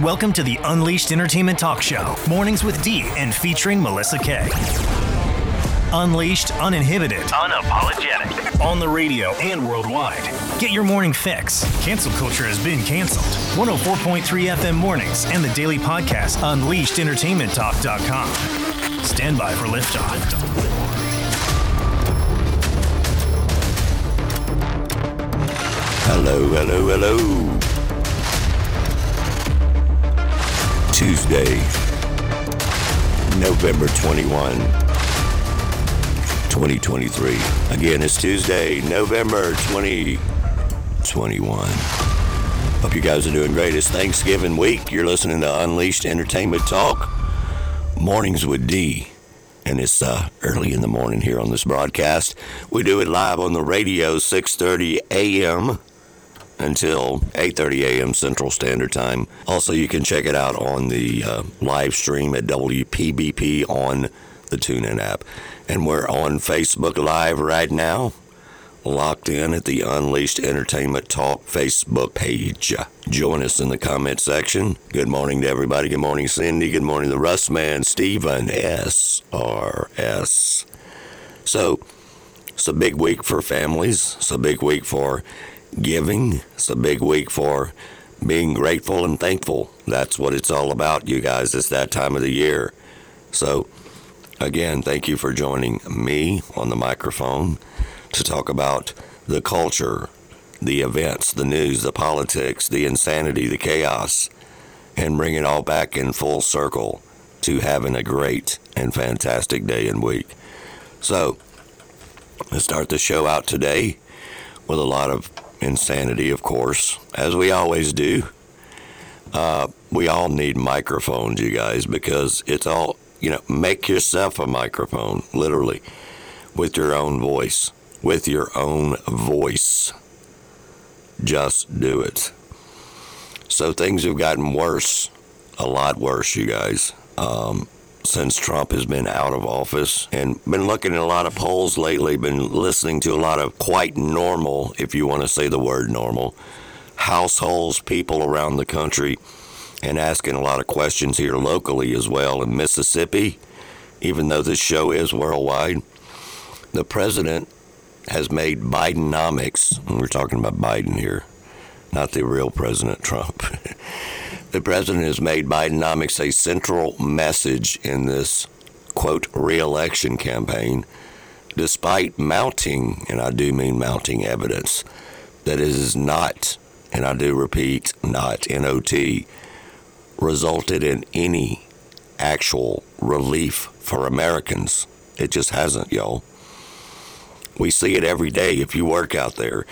Welcome to the Unleashed Entertainment Talk Show, mornings with D and featuring Melissa Kay. Unleashed, uninhibited, unapologetic. On the radio and worldwide. Get your morning fix. Cancel culture has been canceled. 104.3 FM mornings and the daily podcast, UnleashedEntertainmentTalk.com. Stand by for liftoff. Hello, hello, hello. Tuesday, November 21, 2023. Again, it's Tuesday, November 2021. Hope you guys are doing great. It's Thanksgiving week. You're listening to Unleashed Entertainment Talk, Mornings with D. And it's uh, early in the morning here on this broadcast. We do it live on the radio, 6:30 a.m until 8:30 a.m. Central Standard Time. Also, you can check it out on the uh, live stream at WPBP on the TuneIn app, and we're on Facebook Live right now. Locked in at the Unleashed Entertainment Talk Facebook page. Join us in the comment section. Good morning to everybody. Good morning, Cindy. Good morning, the Rust Man, Stephen S.R.S. So, it's a big week for families. It's a big week for giving. It's a big week for being grateful and thankful. That's what it's all about, you guys. It's that time of the year. So, again, thank you for joining me on the microphone to talk about the culture, the events, the news, the politics, the insanity, the chaos, and bring it all back in full circle to having a great and fantastic day and week. So, let's start the show out today with a lot of insanity, of course, as we always do. Uh, we all need microphones, you guys, because it's all, you know, make yourself a microphone, literally, with your own voice. With your own voice. Just do it. So things have gotten worse, a lot worse, you guys. Um, since Trump has been out of office and been looking at a lot of polls lately, been listening to a lot of quite normal, if you want to say the word normal, households, people around the country, and asking a lot of questions here locally as well in Mississippi, even though this show is worldwide. The president has made Bidenomics, and we're talking about Biden here, not the real President Trump. the president has made Bidenomics a central message in this, quote, reelection campaign, despite mounting, and I do mean mounting evidence, that it is not, and I do repeat, not NOT, resulted in any actual relief for Americans. It just hasn't, y'all. We see it every day if you work out there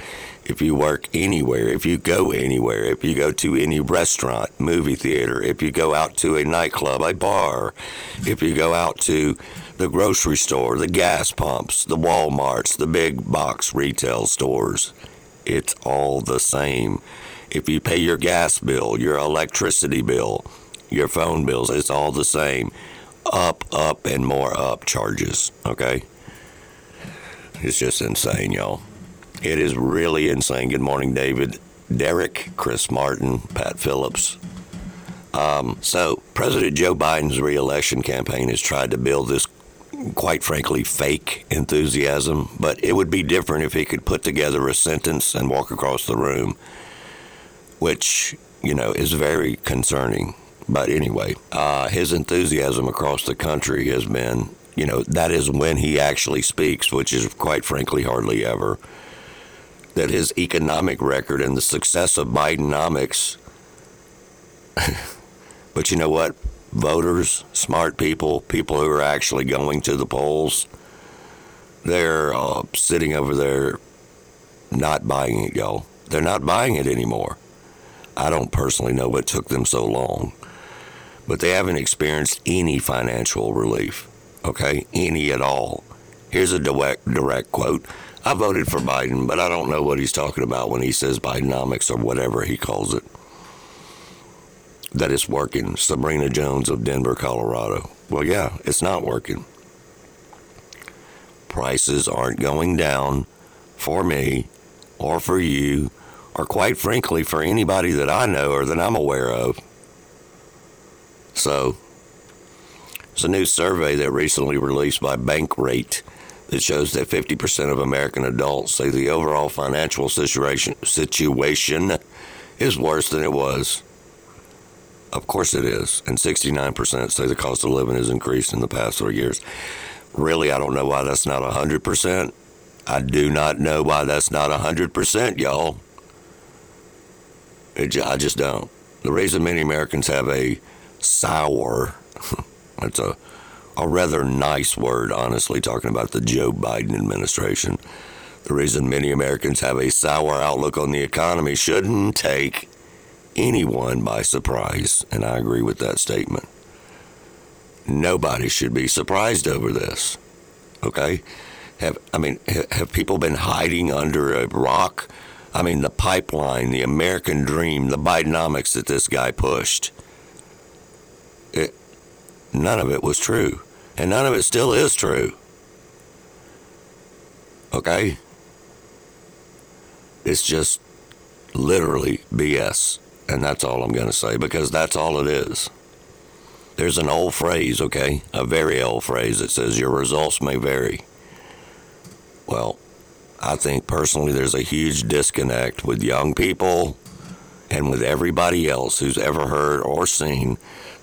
if you work anywhere, if you go anywhere, if you go to any restaurant, movie theater, if you go out to a nightclub, a bar, if you go out to the grocery store, the gas pumps, the Walmarts, the big box retail stores, it's all the same. If you pay your gas bill, your electricity bill, your phone bills, it's all the same. Up, up, and more up charges, okay? It's just insane, y'all. It is really insane. Good morning, David, Derek, Chris Martin, Pat Phillips. Um, so, President Joe Biden's reelection campaign has tried to build this, quite frankly, fake enthusiasm, but it would be different if he could put together a sentence and walk across the room, which, you know, is very concerning. But anyway, uh, his enthusiasm across the country has been, you know, that is when he actually speaks, which is quite frankly hardly ever that his economic record and the success of Bidenomics. but you know what? Voters, smart people, people who are actually going to the polls, they're uh, sitting over there not buying it, y'all. They're not buying it anymore. I don't personally know what took them so long, but they haven't experienced any financial relief, okay? Any at all. Here's a direct, direct quote I voted for Biden, but I don't know what he's talking about when he says Bidenomics or whatever he calls it. That it's working. Sabrina Jones of Denver, Colorado. Well, yeah, it's not working. Prices aren't going down for me or for you or quite frankly for anybody that I know or that I'm aware of. So, it's a new survey that recently released by Bankrate that shows that 50% of American adults say the overall financial situation situation is worse than it was. Of course it is. And 69% say the cost of living has increased in the past three years. Really, I don't know why that's not 100%. I do not know why that's not 100%, y'all. It, I just don't. The reason many Americans have a sour, that's a, a rather nice word, honestly, talking about the Joe Biden administration. The reason many Americans have a sour outlook on the economy shouldn't take anyone by surprise, and I agree with that statement. Nobody should be surprised over this. Okay? Have I mean have people been hiding under a rock? I mean the pipeline, the American dream, the Bidenomics that this guy pushed. It, none of it was true, and none of it still is true. Okay? It's just literally BS. And that's all I'm going to say because that's all it is. There's an old phrase, okay? A very old phrase that says your results may vary. Well, I think personally there's a huge disconnect with young people and with everybody else who's ever heard or seen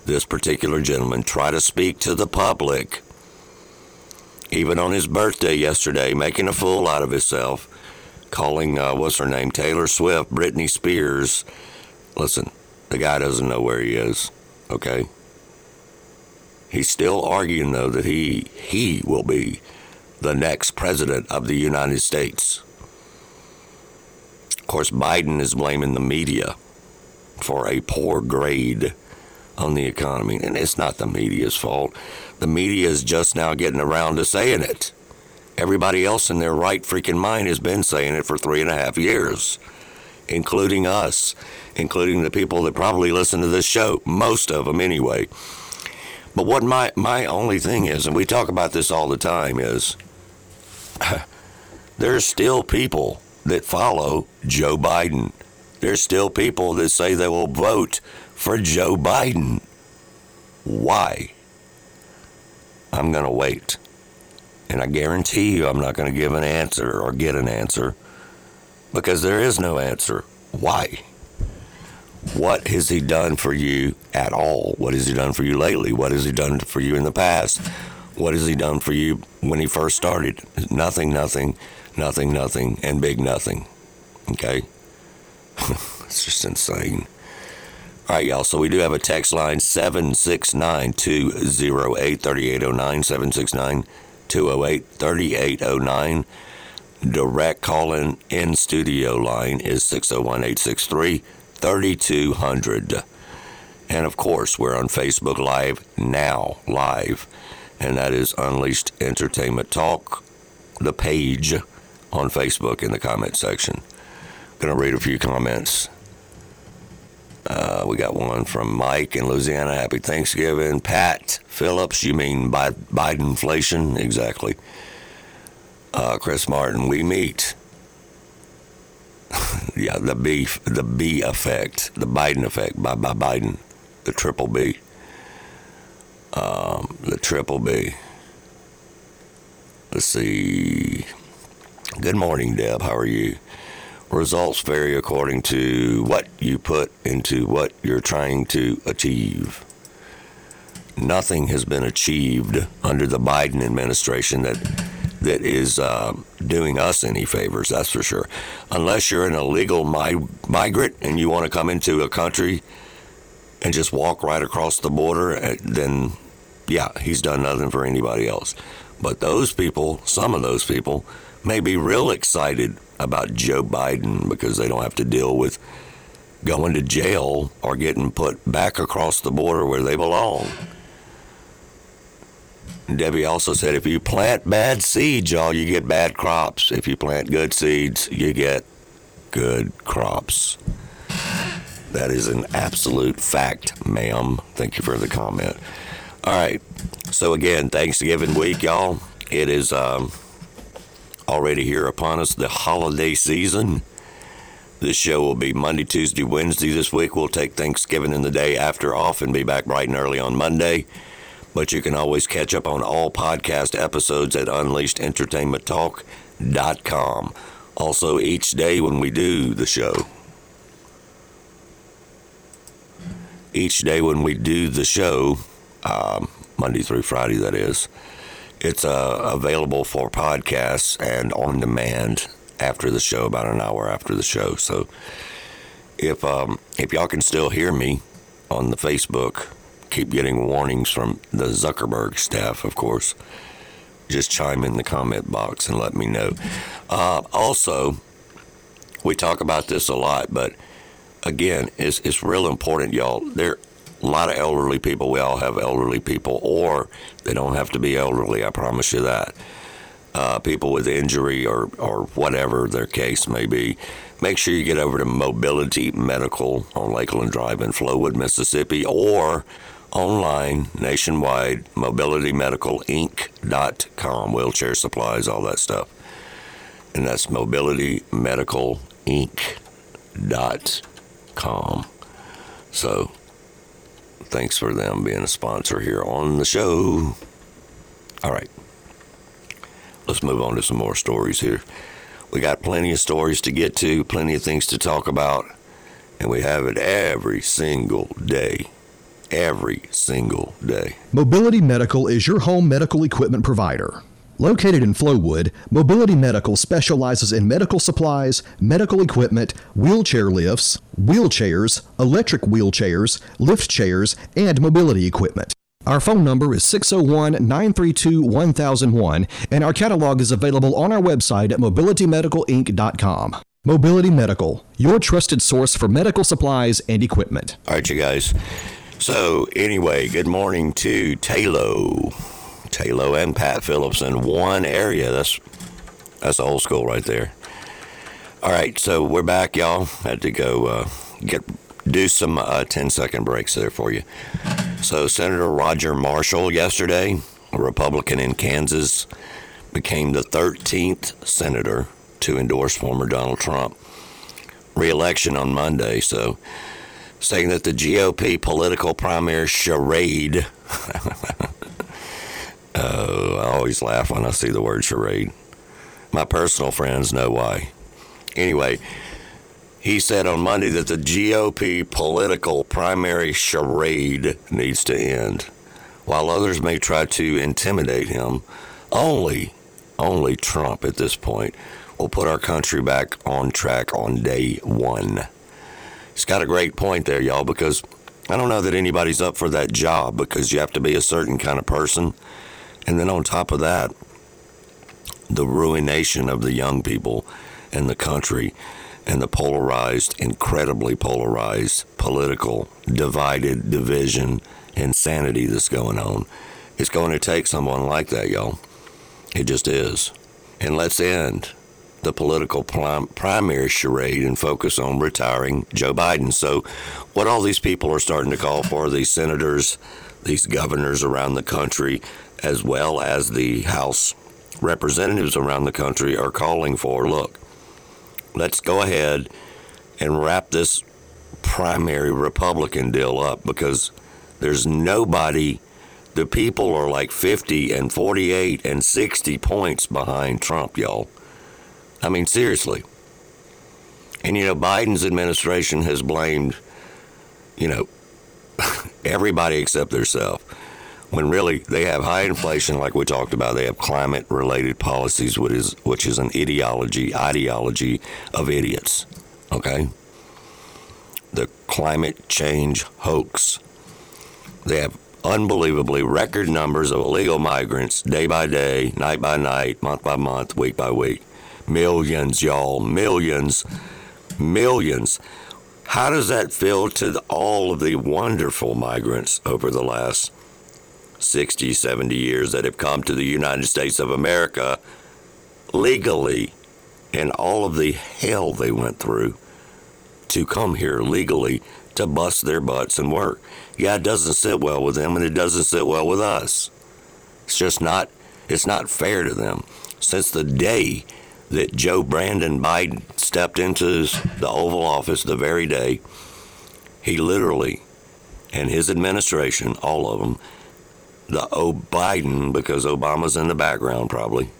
this particular gentleman try to speak to the public, even on his birthday yesterday, making a fool out of himself, calling, uh, what's her name, Taylor Swift, Britney Spears, Listen, the guy doesn't know where he is, okay? He's still arguing though that he he will be the next president of the United States. Of course, Biden is blaming the media for a poor grade on the economy, and it's not the media's fault. The media is just now getting around to saying it. Everybody else in their right freaking mind has been saying it for three and a half years, including us including the people that probably listen to this show, most of them anyway. But what my, my only thing is, and we talk about this all the time, is there's still people that follow Joe Biden. There's still people that say they will vote for Joe Biden. Why? I'm going to wait. And I guarantee you I'm not going to give an answer or get an answer because there is no answer. Why? What has he done for you at all? What has he done for you lately? What has he done for you in the past? What has he done for you when he first started? Nothing, nothing, nothing, nothing, and big nothing. Okay? it's just insane. All right, y'all. So we do have a text line 769 208 3809. 769 208 3809. Direct call in in studio line is 601 863 3200. And of course, we're on Facebook Live now, live, and that is Unleashed Entertainment Talk, the page on Facebook in the comment section. Gonna read a few comments. Uh, we got one from Mike in Louisiana. Happy Thanksgiving. Pat Phillips, you mean Bi- Biden inflation? Exactly. Uh, Chris Martin, we meet yeah, the B, the B effect, the Biden effect by, by Biden, the triple B, um, the triple B. Let's see. Good morning, Deb. How are you? Results vary according to what you put into what you're trying to achieve. Nothing has been achieved under the Biden administration that that is uh, doing us any favors, that's for sure. Unless you're an illegal mi- migrant and you want to come into a country and just walk right across the border, uh, then yeah, he's done nothing for anybody else. But those people, some of those people, may be real excited about Joe Biden because they don't have to deal with going to jail or getting put back across the border where they belong. Debbie also said if you plant bad seeds, y'all, you get bad crops. If you plant good seeds, you get good crops. That is an absolute fact, ma'am. Thank you for the comment. All right. So, again, Thanksgiving week, y'all. It is um, already here upon us, the holiday season. This show will be Monday, Tuesday, Wednesday this week. We'll take Thanksgiving and the day after off and be back bright and early on Monday. But you can always catch up on all podcast episodes at UnleashedEntertainmentTalk.com. Also, each day when we do the show, each day when we do the show, um, Monday through Friday, that is, it's uh, available for podcasts and on demand after the show, about an hour after the show. So if um, if y'all can still hear me on the Facebook, keep getting warnings from the Zuckerberg staff, of course. Just chime in the comment box and let me know. Uh, also, we talk about this a lot, but again, it's, it's real important, y'all. There a lot of elderly people. We all have elderly people, or they don't have to be elderly. I promise you that. Uh, people with injury or, or whatever their case may be, make sure you get over to Mobility Medical on Lakeland Drive in Flowood, Mississippi, or online nationwide mobilitymedicalinc.com wheelchair supplies all that stuff and that's mobilitymedicalinc.com so thanks for them being a sponsor here on the show all right let's move on to some more stories here we got plenty of stories to get to plenty of things to talk about and we have it every single day every single day. Mobility Medical is your home medical equipment provider. Located in Flowood, Mobility Medical specializes in medical supplies, medical equipment, wheelchair lifts, wheelchairs, electric wheelchairs, lift chairs, and mobility equipment. Our phone number is 601 932 1001, and our catalog is available on our website at mobilitymedicalinc.com. Mobility Medical, your trusted source for medical supplies and equipment. All right, you guys. So, anyway, good morning to Tayloe. Tayloe and Pat Phillips in one area. That's that's old school right there. All right, so we're back, y'all. Had to go uh, get do some uh, 10 second breaks there for you. So, Senator Roger Marshall yesterday, a Republican in Kansas, became the 13th senator to endorse former Donald Trump. Re-election on Monday, so saying that the GOP political primary charade. oh, I always laugh when I see the word charade. My personal friends know why. Anyway, he said on Monday that the GOP political primary charade needs to end. While others may try to intimidate him, only, only Trump at this point will put our country back on track on day one. He's got a great point there, y'all, because I don't know that anybody's up for that job because you have to be a certain kind of person. And then on top of that, the ruination of the young people and the country and the polarized, incredibly polarized political divided division insanity that's going on. It's going to take someone like that, y'all. It just is. And let's end the political prim- primary charade and focus on retiring Joe Biden. So, what all these people are starting to call for, these senators, these governors around the country, as well as the House representatives around the country, are calling for look, let's go ahead and wrap this primary Republican deal up because there's nobody. The people are like 50 and 48 and 60 points behind Trump, y'all. I mean, seriously. And, you know, Biden's administration has blamed, you know, everybody except themselves. When really they have high inflation, like we talked about, they have climate related policies, which is, which is an ideology, ideology of idiots. Okay? The climate change hoax. They have unbelievably record numbers of illegal migrants day by day, night by night, month by month, week by week. Millions, y'all. Millions. Millions. How does that feel to the, all of the wonderful migrants over the last 60, 70 years that have come to the United States of America legally and all of the hell they went through to come here legally to bust their butts and work? Yeah, it doesn't sit well with them and it doesn't sit well with us. It's just not it's not fair to them. Since the day that Joe Brandon Biden stepped into the Oval Office the very day he literally and his administration, all of them, the O'Biden, because Obama's in the background probably,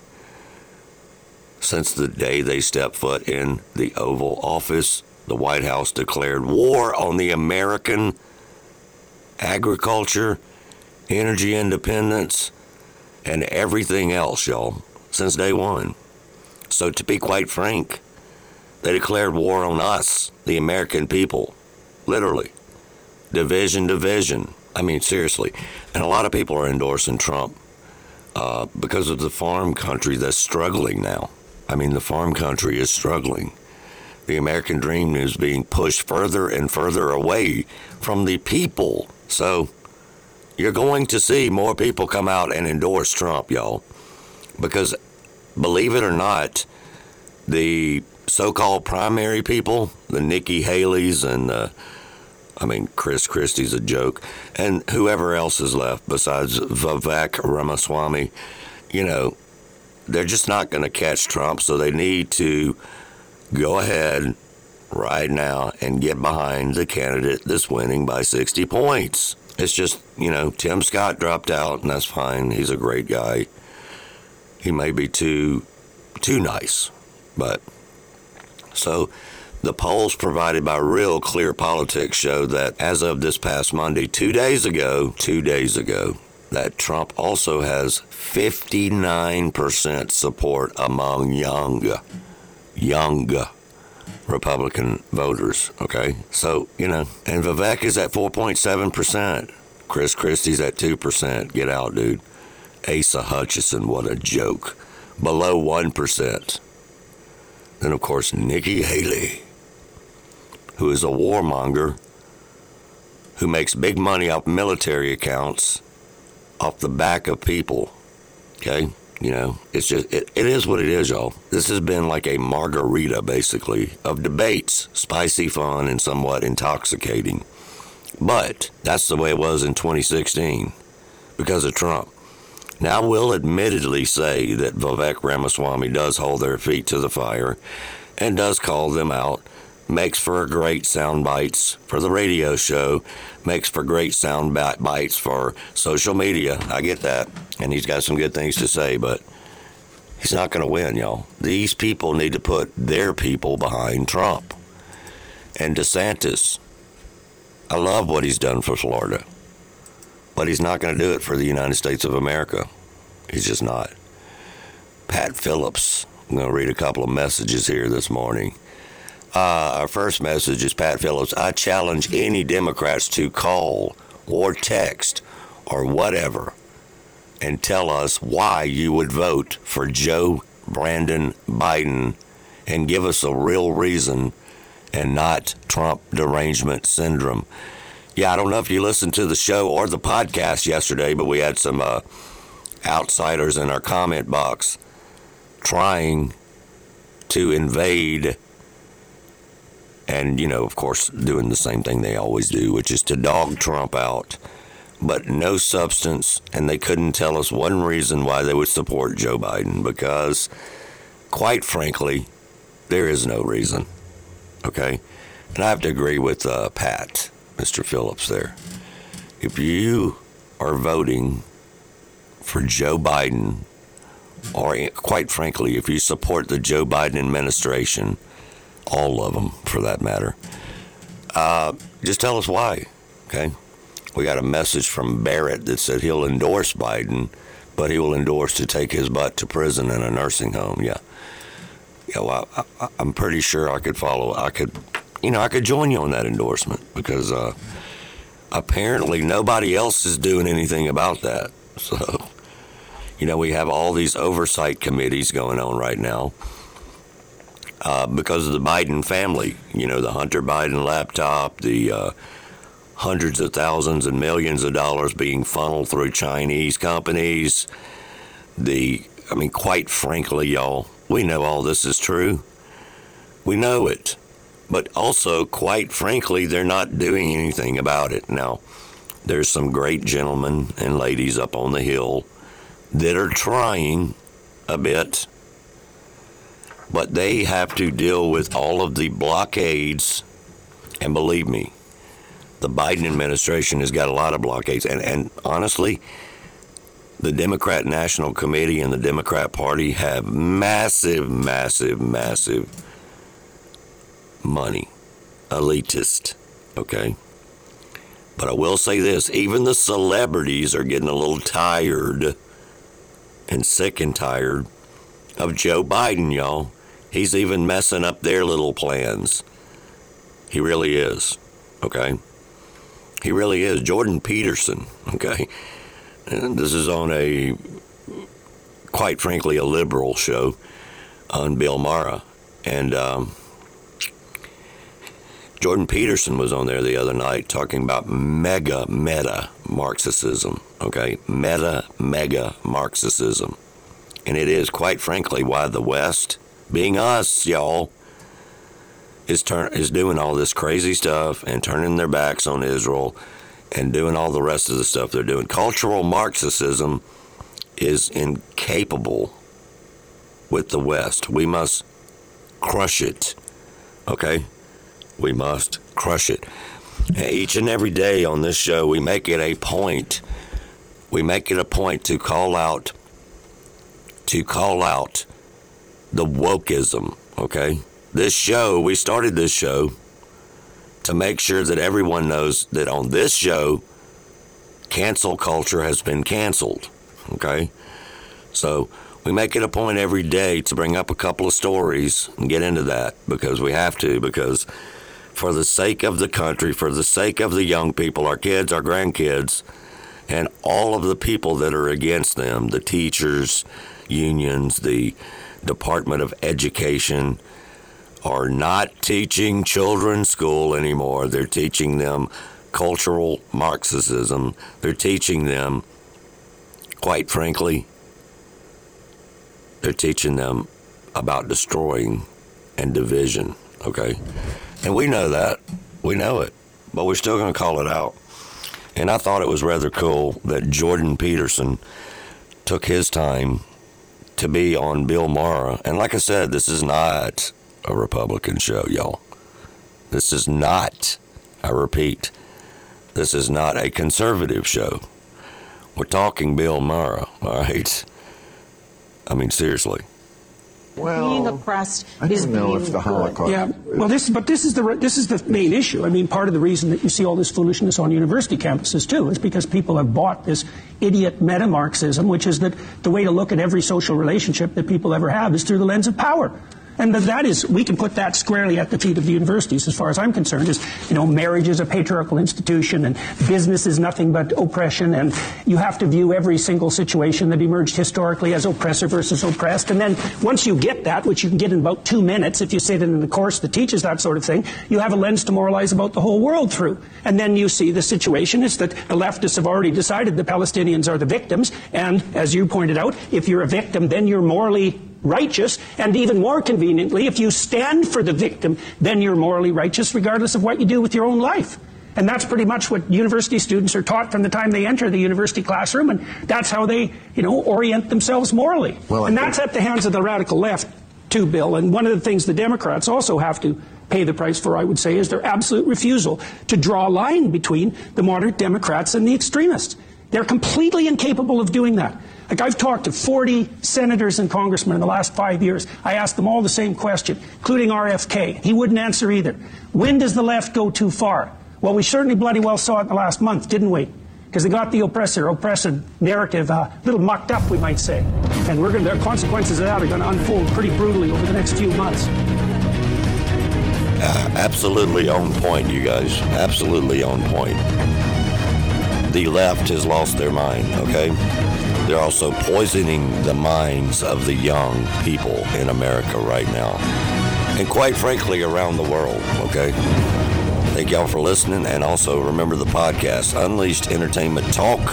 since the day they stepped foot in the Oval Office, the White House declared war on the American agriculture, energy independence, and everything else, y'all, since day one. So, to be quite frank, they declared war on us, the American people, literally. Division, division. I mean, seriously. And a lot of people are endorsing Trump uh, because of the farm country that's struggling now. I mean, the farm country is struggling. The American dream is being pushed further and further away from the people. So, you're going to see more people come out and endorse Trump, y'all. Because believe it or not, the so called primary people, the Nikki Haley's and the, I mean, Chris Christie's a joke, and whoever else is left besides Vivek Ramaswamy, you know, they're just not going to catch Trump, so they need to go ahead right now and get behind the candidate that's winning by 60 points. It's just, you know, Tim Scott dropped out, and that's fine. He's a great guy. He may be too too nice, but so the polls provided by Real Clear Politics show that as of this past Monday, two days ago, two days ago, that Trump also has 59% support among young, young Republican voters. Okay. So, you know, and Vivek is at 4.7%. Chris Christie's at 2%. Get out, dude. Asa Hutchinson, what a joke. Below 1%. Then, of course, Nikki Haley, who is a warmonger who makes big money off military accounts off the back of people. Okay? You know, it's just, it, it is what it is, y'all. This has been like a margarita, basically, of debates, spicy, fun, and somewhat intoxicating. But that's the way it was in 2016 because of Trump. Now, I will admittedly say that Vivek Ramaswamy does hold their feet to the fire and does call them out, makes for great sound bites for the radio show, makes for great sound bites for social media. I get that. And he's got some good things to say, but he's not going to win, y'all. These people need to put their people behind Trump. And DeSantis, I love what he's done for Florida but he's not going to do it for the United States of America. He's just not. Pat Phillips. I'm going to read a couple of messages here this morning. Uh, our first message is Pat Phillips. I challenge any Democrats to call or text or whatever and tell us why you would vote for Joe Brandon Biden and give us a real reason and not Trump derangement syndrome. Yeah, I don't know if you listened to the show or the podcast yesterday, but we had some uh, outsiders in our comment box trying to invade and, you know, of course, doing the same thing they always do, which is to dog Trump out, but no substance. And they couldn't tell us one reason why they would support Joe Biden because, quite frankly, there is no reason. Okay? And I have to agree with uh, Pat. Mr. Phillips there. If you are voting for Joe Biden, or quite frankly, if you support the Joe Biden administration, all of them for that matter, uh, just tell us why. Okay? We got a message from Barrett that said he'll endorse Biden, but he will endorse to take his butt to prison and a nursing home. Yeah. Yeah, well, I, am pretty sure I could follow. I could you know, I could join you on that endorsement because uh, apparently nobody else is doing anything about that. So, you know, we have all these oversight committees going on right now uh, because of the Biden family. You know, the Hunter Biden laptop, the uh, hundreds of thousands and millions of dollars being funneled through Chinese companies. The, I mean, quite frankly, y'all, we know all this is true. We know it but also, quite frankly, they're not doing anything about it. Now, there's some great gentlemen and ladies up on the hill that are trying a bit. But they have to deal with all of the blockades. And believe me, the Biden administration has got a lot of blockades. And, and honestly, the Democrat National Committee and the Democrat Party have massive, massive, massive money. Elitist. Okay? But I will say this even the celebrities are getting a little tired and sick and tired of Joe Biden, y'all. He's even messing up their little plans. He really is. Okay? He really is. Jordan Peterson, okay? And this is on a, quite frankly, a liberal show on Bill Maher. And um, Jordan Peterson was on there the other night talking about mega, meta Marxism, okay? Meta, mega Marxism. And it is, quite frankly, why the West, being us, y'all, is, turn, is doing all this crazy stuff and turning their backs on Israel and doing all the rest of the stuff they're doing. Cultural Marxism is incapable with the West. We must crush it, okay? we must crush it. Each and every day on this show, we make it a point. We make it a point to call out, to call out the wokeism. Okay, this show, we started this show to make sure that everyone knows that on this show, cancel culture has been canceled. Okay, so we make it a point every day to bring up a couple of stories and get into that because we have to because for the sake of the country, for the sake of the young people, our kids, our grandkids, and all of the people that are against them the teachers, unions, the Department of Education are not teaching children school anymore. They're teaching them cultural Marxism. They're teaching them, quite frankly, they're teaching them about destroying and division, okay? And we know that. We know it. But we're still going to call it out. And I thought it was rather cool that Jordan Peterson took his time to be on Bill Maher. And like I said, this is not a Republican show, y'all. This is not, I repeat, this is not a conservative show. We're talking Bill Maher, all right? I mean, seriously. Well, being oppressed I is know being if the Holocaust. Yeah, well, this but this is the this is the main issue. I mean, part of the reason that you see all this foolishness on university campuses too is because people have bought this idiot meta Marxism, which is that the way to look at every social relationship that people ever have is through the lens of power. And that is, we can put that squarely at the feet of the universities, as far as I'm concerned, is, you know, marriage is a patriarchal institution and business is nothing but oppression and you have to view every single situation that emerged historically as oppressor versus oppressed. And then once you get that, which you can get in about two minutes if you sit in a course that teaches that sort of thing, you have a lens to moralize about the whole world through. And then you see the situation is that the leftists have already decided the Palestinians are the victims. And as you pointed out, if you're a victim, then you're morally righteous, and even more conveniently, if you stand for the victim, then you're morally righteous regardless of what you do with your own life. And that's pretty much what university students are taught from the time they enter the university classroom, and that's how they, you know, orient themselves morally. Well, and that's at the hands of the radical left, too, Bill. And one of the things the Democrats also have to pay the price for, I would say, is their absolute refusal to draw a line between the moderate Democrats and the extremists. They're completely incapable of doing that. Like I've talked to 40 senators and congressmen in the last five years. I asked them all the same question, including RFK. He wouldn't answer either. When does the left go too far? Well, we certainly bloody well saw it in the last month, didn't we? Because they got the oppressor, oppressive narrative uh, a little mucked up, we might say. And we're going the consequences of that are going to unfold pretty brutally over the next few months. Uh, absolutely on point, you guys. Absolutely on point. The left has lost their mind, okay? They're also poisoning the minds of the young people in America right now. And quite frankly, around the world, okay? Thank y'all for listening. And also remember the podcast, Unleashed Entertainment Talk.com.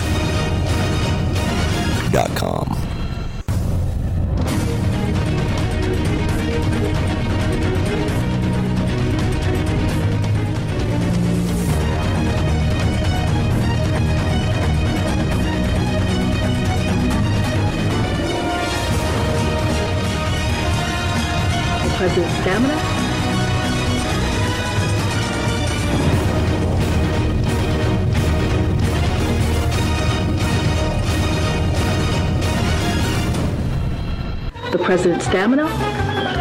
president's stamina,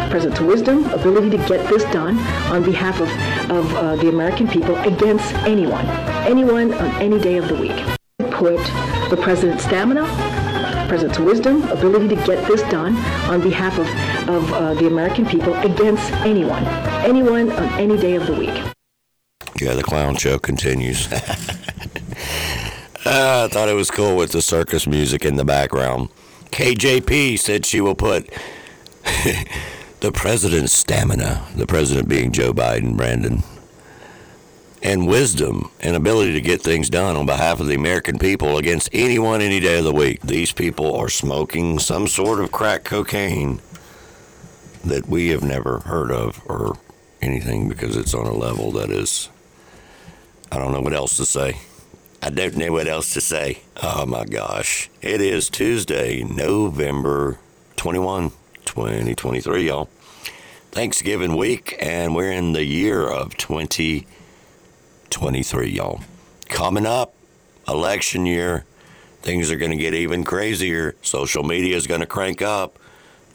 president's wisdom, ability to get this done on behalf of, of uh, the American people against anyone, anyone on any day of the week. Put the president's stamina, president's wisdom, ability to get this done on behalf of, of uh, the American people against anyone, anyone on any day of the week. Yeah, the clown show continues. uh, I thought it was cool with the circus music in the background. KJP said she will put the president's stamina, the president being Joe Biden, Brandon, and wisdom and ability to get things done on behalf of the American people against anyone any day of the week. These people are smoking some sort of crack cocaine that we have never heard of or anything because it's on a level that is, I don't know what else to say. I don't know what else to say. Oh my gosh. It is Tuesday, November 21, 2023, y'all. Thanksgiving week, and we're in the year of 2023, y'all. Coming up, election year, things are going to get even crazier. Social media is going to crank up.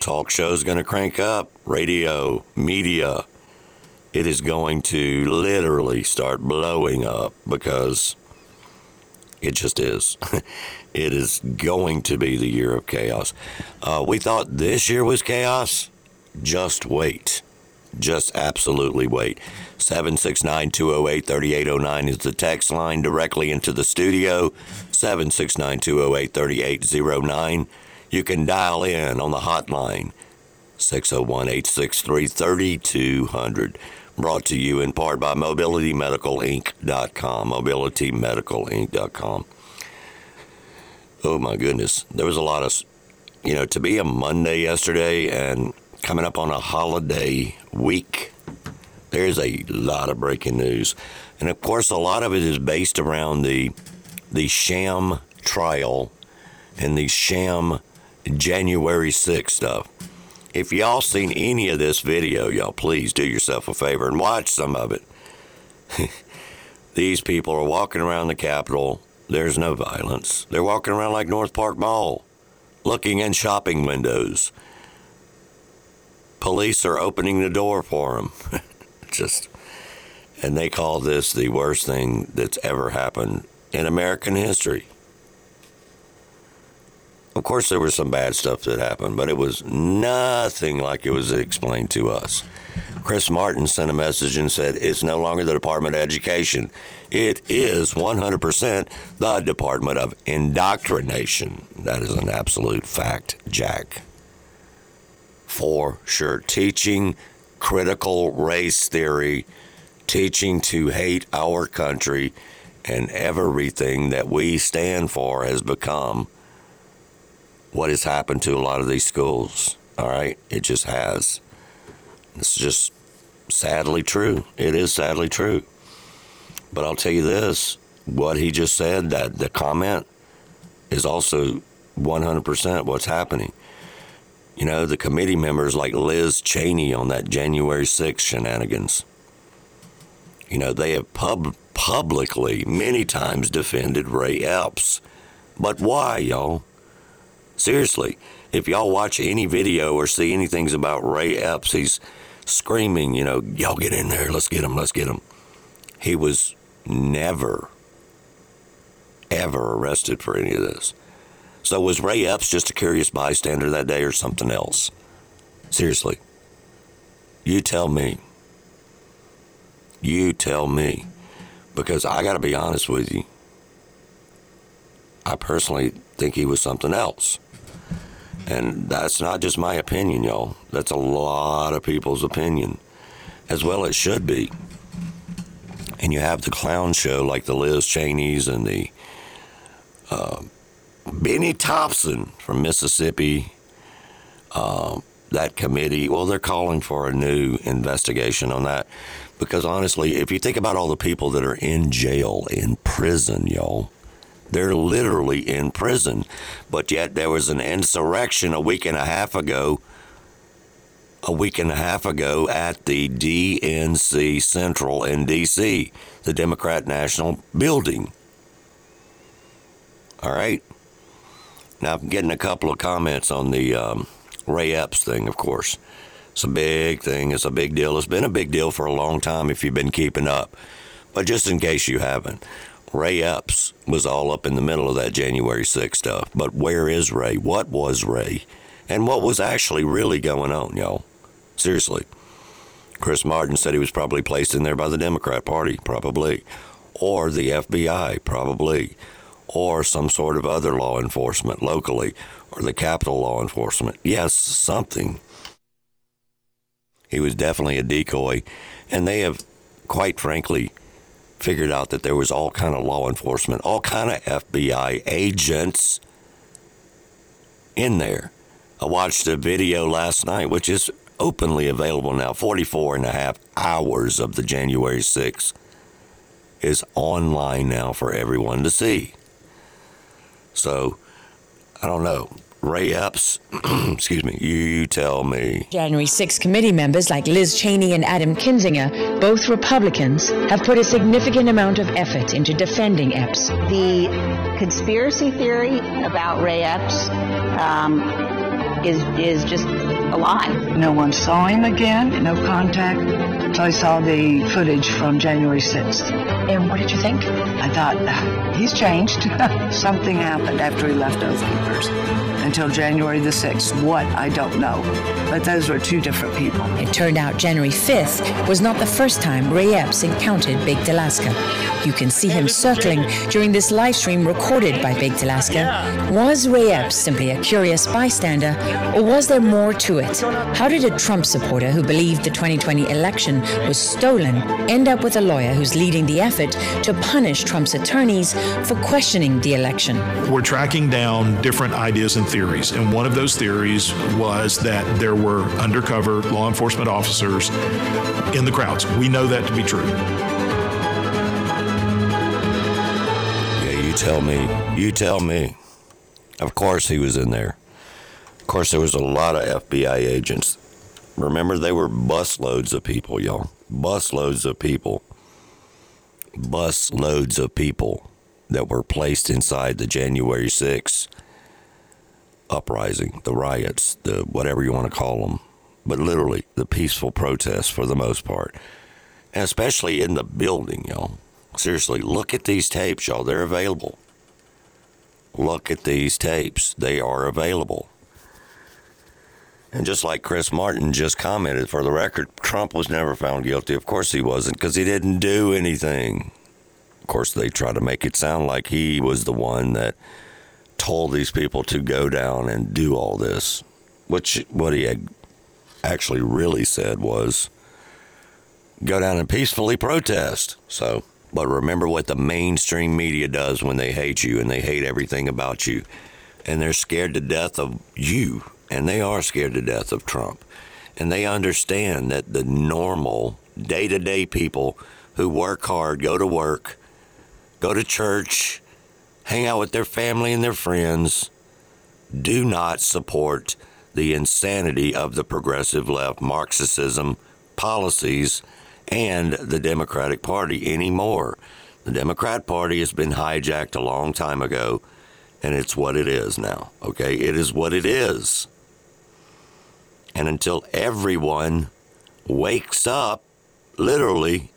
Talk shows going to crank up. Radio, media. It is going to literally start blowing up because it just is. it is going to be the year of chaos. Uh, we thought this year was chaos. Just wait. Just absolutely wait. 769 208 3809 is the text line directly into the studio. 769 208 3809. You can dial in on the hotline 601 863 3200. Brought to you in part by MobilityMedicalInc.com. MobilityMedicalInc.com. Oh my goodness. There was a lot of, you know, to be a Monday yesterday and coming up on a holiday week, there's a lot of breaking news. And of course, a lot of it is based around the, the sham trial and the sham January 6th stuff. If y'all seen any of this video, y'all please do yourself a favor and watch some of it. These people are walking around the Capitol. There's no violence. They're walking around like North Park Mall, looking in shopping windows. Police are opening the door for them. Just, and they call this the worst thing that's ever happened in American history. Of course, there was some bad stuff that happened, but it was nothing like it was explained to us. Chris Martin sent a message and said, It's no longer the Department of Education. It is 100% the Department of Indoctrination. That is an absolute fact, Jack. For sure. Teaching critical race theory, teaching to hate our country, and everything that we stand for has become what has happened to a lot of these schools. All right, it just has. It's just sadly true. It is sadly true. But I'll tell you this: what he just said, that the comment, is also 100% what's happening. You know, the committee members like Liz Cheney on that January 6th shenanigans. You know, they have pub- publicly many times defended Ray Epps. But why, y'all? Seriously, if y'all watch any video or see anything about Ray Epps, he's screaming, you know, y'all get in there, let's get him, let's get him. He was never, ever arrested for any of this. So was Ray Epps just a curious bystander that day or something else? Seriously. You tell me. You tell me. Because I got to be honest with you. I personally think he was something else. And that's not just my opinion, y'all. That's a lot of people's opinion, as well it should be. And you have the clown show like the Liz Cheneys and the uh, Bennie Thompson from Mississippi. Uh, that committee, well, they're calling for a new investigation on that. Because honestly, if you think about all the people that are in jail, in prison, y'all, they're literally in prison. But yet there was an insurrection a week and a half ago, a week and a half ago at the DNC Central in D.C., the Democrat National Building. All right. Now, I'm getting a couple of comments on the um, Ray Epps thing, of course. It's a big thing. It's a big deal. It's been a big deal for a long time if you've been keeping up. But just in case you haven't, Ray Epps was all up in the middle of that January 6th stuff. But where is Ray? What was Ray? And what was actually really going on, y'all? Seriously. Chris Martin said he was probably placed in there by the Democrat Party, probably, or the FBI, probably, or some sort of other law enforcement locally, or the Capitol law enforcement. Yes, something. He was definitely a decoy, and they have, quite frankly, figured out that there was all kind of law enforcement, all kind of FBI agents in there. I watched a video last night, which is openly available now 44 and a half hours of the January 6th is online now for everyone to see. So, I don't know. Ray Epps, excuse me, you tell me. January 6 committee members like Liz Cheney and Adam Kinzinger, both Republicans, have put a significant amount of effort into defending Epps. The conspiracy theory about Ray Epps um, is is just a lie. No one saw him again, no contact. So I saw the footage from January 6th. And what did you think? I thought, he's changed. Something happened after he left Oath Keepers until January the 6th. What, I don't know. But those were two different people. It turned out January 5th was not the first time Ray Epps encountered Baked Alaska. You can see him circling during this live stream recorded by Baked Alaska. Was Ray Epps simply a curious bystander, or was there more to it? How did a Trump supporter who believed the 2020 election was stolen end up with a lawyer who's leading the effort to punish Trump's attorneys for questioning the election? We're tracking down different ideas and theories, and one of those theories was that there were undercover law enforcement officers in the crowds. We know that to be true. Yeah, you tell me. You tell me. Of course he was in there. Of course, there was a lot of FBI agents. Remember, they were busloads of people, y'all. Busloads of people. Busloads of people that were placed inside the January 6th uprising, the riots, the whatever you want to call them, but literally the peaceful protests for the most part, and especially in the building, y'all. Seriously, look at these tapes, y'all. They're available. Look at these tapes. They are available. And just like Chris Martin just commented for the record, Trump was never found guilty. Of course he wasn't, because he didn't do anything. Of course, they try to make it sound like he was the one that told these people to go down and do all this. Which, what he had actually really said was go down and peacefully protest. So, but remember what the mainstream media does when they hate you and they hate everything about you. And they're scared to death of you and they are scared to death of Trump. And they understand that the normal, day to day people who work hard, go to work, go to church, hang out with their family and their friends, do not support the insanity of the progressive left, Marxism policies, and the Democratic Party anymore. The Democrat Party has been hijacked a long time ago, and it's what it is now. Okay? It is what it is. And until everyone wakes up, literally,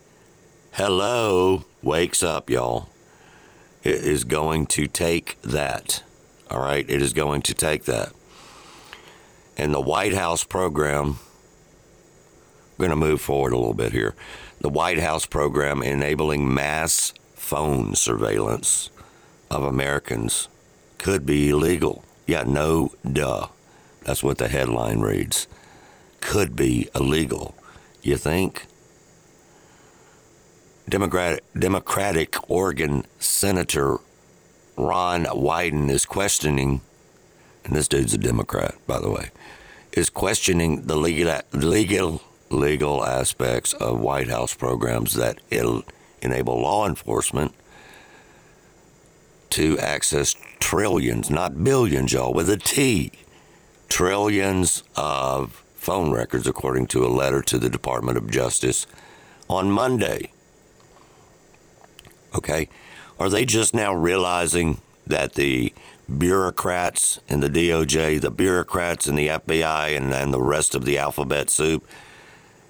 hello, wakes up, y'all, it is going to take that. All right? It is going to take that. And the White House program, I'm going to move forward a little bit here. The White House program enabling mass phone surveillance of Americans could be illegal. Yeah, no duh. That's what the headline reads. Could be illegal. You think? Democratic, Democratic Oregon Senator Ron Wyden is questioning, and this dude's a Democrat, by the way, is questioning the legal, legal, legal aspects of White House programs that enable law enforcement to access trillions, not billions, y'all, with a T, trillions of phone records, according to a letter to the Department of Justice on Monday. Okay? Are they just now realizing that the bureaucrats in the DOJ, the bureaucrats in the FBI, and, and the rest of the alphabet soup,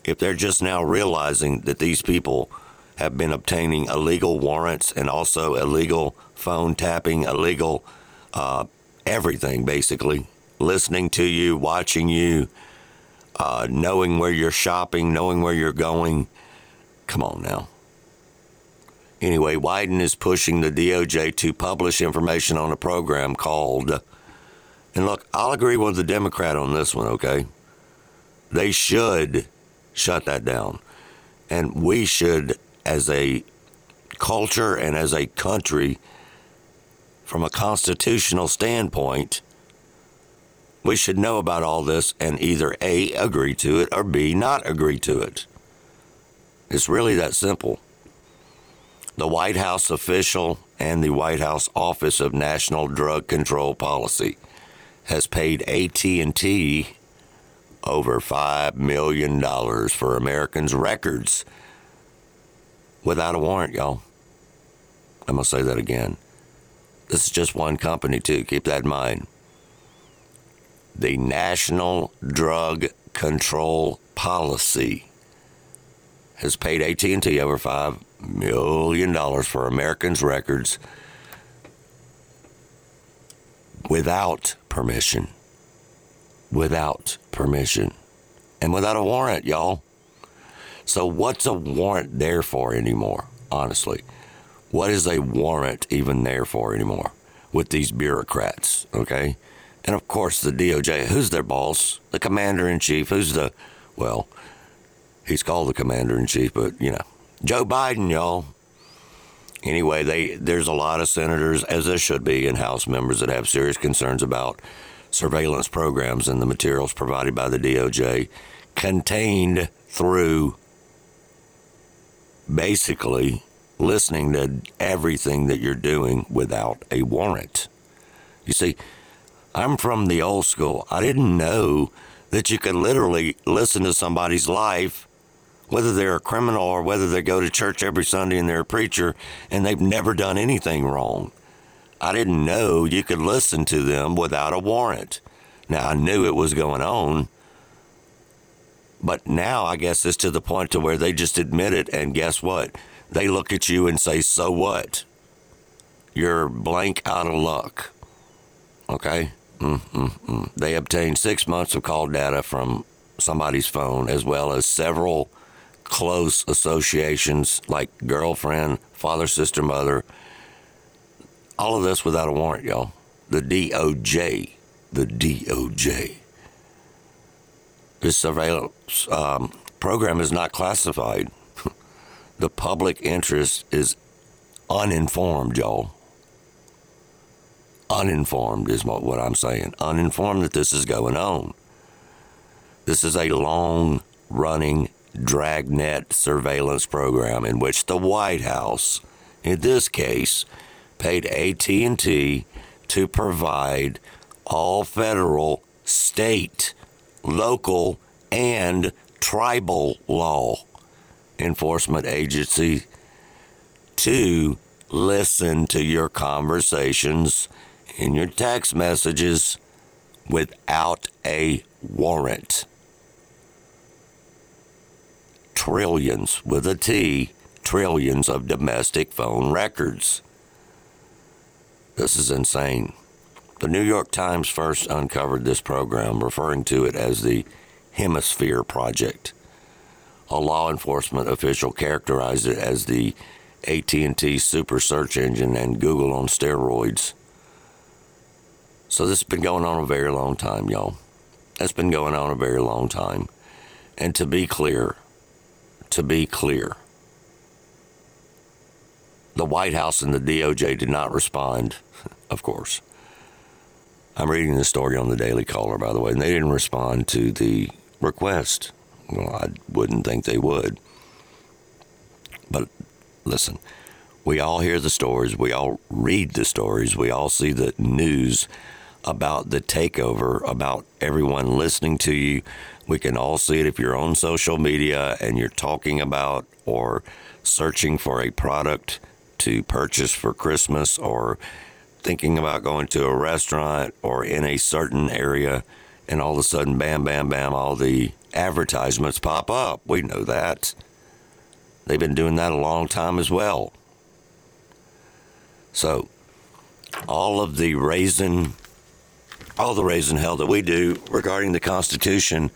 if they're just now realizing that these people have been obtaining illegal warrants and also illegal phone tapping, illegal uh, everything basically, listening to you, watching you, uh, knowing where you're shopping, knowing where you're going. Come on now. Anyway, Wyden is pushing the DOJ to publish information on a program called, and look, I'll agree with the Democrat on this one, okay? They should shut that down. And we should, as a culture and as a country, from a constitutional standpoint, we should know about all this and either A, agree to it, or B, not agree to it. It's really that simple. The White House official and the White House Office of National Drug Control Policy has paid AT&T over 5 million dollars for Americans' records without a warrant, y'all. I'm going to say that again. This is just one company too. Keep that in mind the National Drug Control Policy has paid AT&T over 5 million dollars for Americans records without permission. Without permission. And without a warrant, y'all. So what's a warrant there for anymore, honestly? What is a warrant even there for anymore with these bureaucrats, okay? And of course, the DOJ, who's their boss? The commander in chief. Who's the, well, he's called the commander in chief, but, you know, Joe Biden, y'all. Anyway, they there's a lot of senators, as there should be, and House members that have serious concerns about surveillance programs and the materials provided by the DOJ contained through basically listening to everything that you're doing without a warrant. You see, I'm from the old school. I didn't know that you could literally listen to somebody's life, whether they're a criminal or whether they go to church every Sunday and they're a preacher and they've never done anything wrong. I didn't know you could listen to them without a warrant. Now I knew it was going on, but now I guess it's to the point to where they just admit it and guess what? They look at you and say, "So what?" You're blank out of luck. Okay? Mm-mm-mm. They obtained six months of call data from somebody's phone, as well as several close associations like girlfriend, father, sister, mother. All of this without a warrant, y'all. The DOJ. The DOJ. This surveillance um, program is not classified. the public interest is uninformed, y'all uninformed, is what I'm saying. Uninformed that this is going on. This is a long running dragnet surveillance program in which the White House, in this case, paid AT&T to provide all federal, state, local, and tribal law enforcement agency to listen to your conversations in your text messages without a warrant. Trillions with a T, trillions of domestic phone records. This is insane. The New York Times first uncovered this program, referring to it as the Hemisphere Project. A law enforcement official characterized it as the AT&T super search engine and Google on steroids. So this has been going on a very long time, y'all. That's been going on a very long time. And to be clear, to be clear, the White House and the DOJ did not respond, of course. I'm reading the story on the Daily Caller, by the way, and they didn't respond to the request. Well, I wouldn't think they would. But listen, we all hear the stories, we all read the stories, we all see the news about the takeover, about everyone listening to you. We can all see it if you're on social media and you're talking about or searching for a product to purchase for Christmas or thinking about going to a restaurant or in a certain area, and all of a sudden, bam, bam, bam, all the advertisements pop up. We know that. They've been doing that a long time as well. So, all of the raising, all the raising hell that we do regarding the Constitution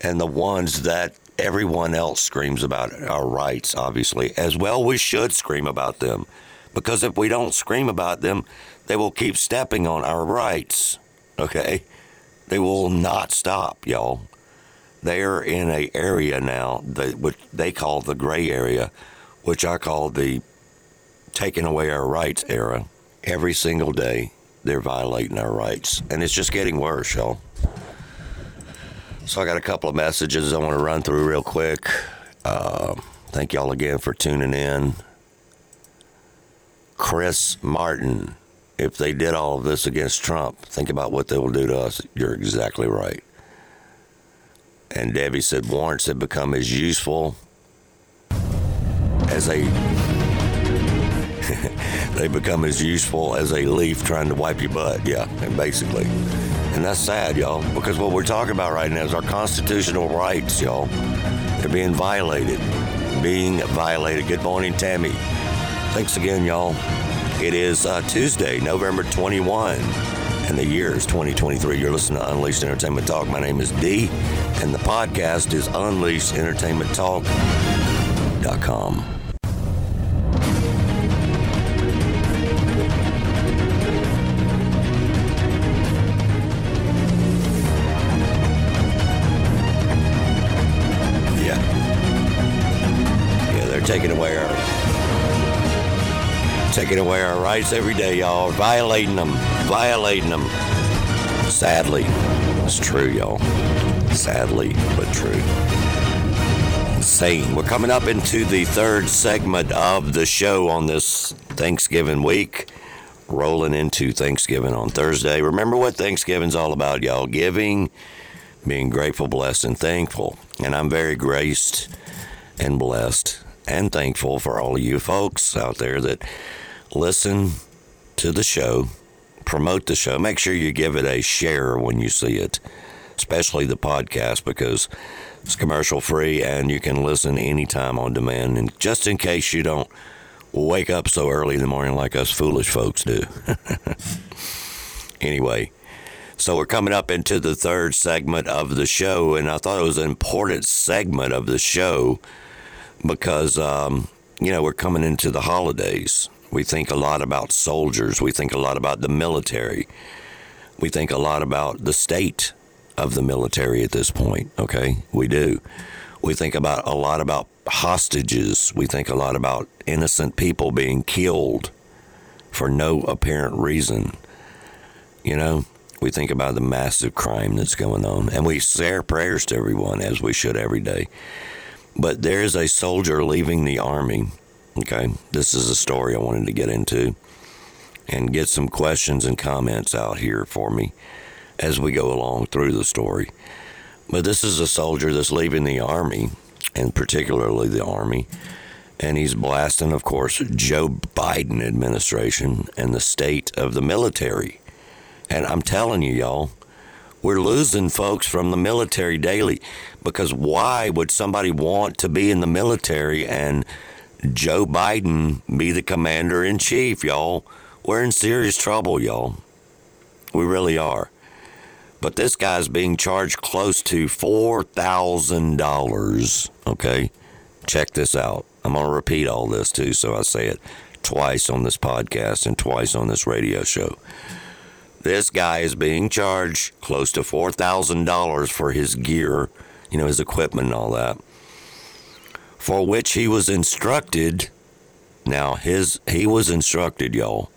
and the ones that everyone else screams about our rights, obviously, as well we should scream about them. Because if we don't scream about them, they will keep stepping on our rights. Okay? They will not stop, y'all. They're in a area now that what they call the gray area, which I call the taking away our rights era. Every single day, they're violating our rights, and it's just getting worse, y'all. So I got a couple of messages I want to run through real quick. Uh, thank y'all again for tuning in. Chris Martin, if they did all of this against Trump, think about what they will do to us. You're exactly right. And Debbie said warrants have become as useful as a they become as useful as a leaf trying to wipe your butt. Yeah, and basically. And that's sad, y'all, because what we're talking about right now is our constitutional rights, y'all. They're being violated. Being violated. Good morning, Tammy. Thanks again, y'all. It is uh, Tuesday, November 21, and the year is 2023. You're listening to Unleashed Entertainment Talk. My name is D, and the podcast is UnleashedEntertainmentTalk.com. Yeah. Taking away our taking away our rights every day, y'all. Violating them. Violating them. Sadly. It's true, y'all. Sadly, but true. Insane. We're coming up into the third segment of the show on this Thanksgiving week. Rolling into Thanksgiving on Thursday. Remember what Thanksgiving's all about, y'all. Giving, being grateful, blessed, and thankful. And I'm very graced and blessed and thankful for all of you folks out there that listen to the show, promote the show. Make sure you give it a share when you see it, especially the podcast because it's commercial free and you can listen anytime on demand. And just in case you don't wake up so early in the morning like us foolish folks do. anyway, so we're coming up into the third segment of the show, and I thought it was an important segment of the show because, um, you know, we're coming into the holidays. We think a lot about soldiers. We think a lot about the military. We think a lot about the state of the military at this point, okay? We do. We think about a lot about hostages. We think a lot about innocent people being killed for no apparent reason. You know, we think about the massive crime that's going on, and we say our prayers to everyone as we should every day. But there's a soldier leaving the army. Okay, this is a story I wanted to get into and get some questions and comments out here for me as we go along through the story. But this is a soldier that's leaving the army, and particularly the army, and he's blasting, of course, Joe Biden administration and the state of the military. And I'm telling you, y'all, we're losing folks from the military daily because why would somebody want to be in the military and Joe Biden be the commander in chief, y'all? We're in serious trouble, y'all. We really are. But this guy's being charged close to $4,000. Okay? Check this out. I'm going to repeat all this too, so I say it twice on this podcast and twice on this radio show. This guy is being charged close to $4,000 for his gear, you know, his equipment and all that, for which he was instructed. Now, his he was instructed, y'all.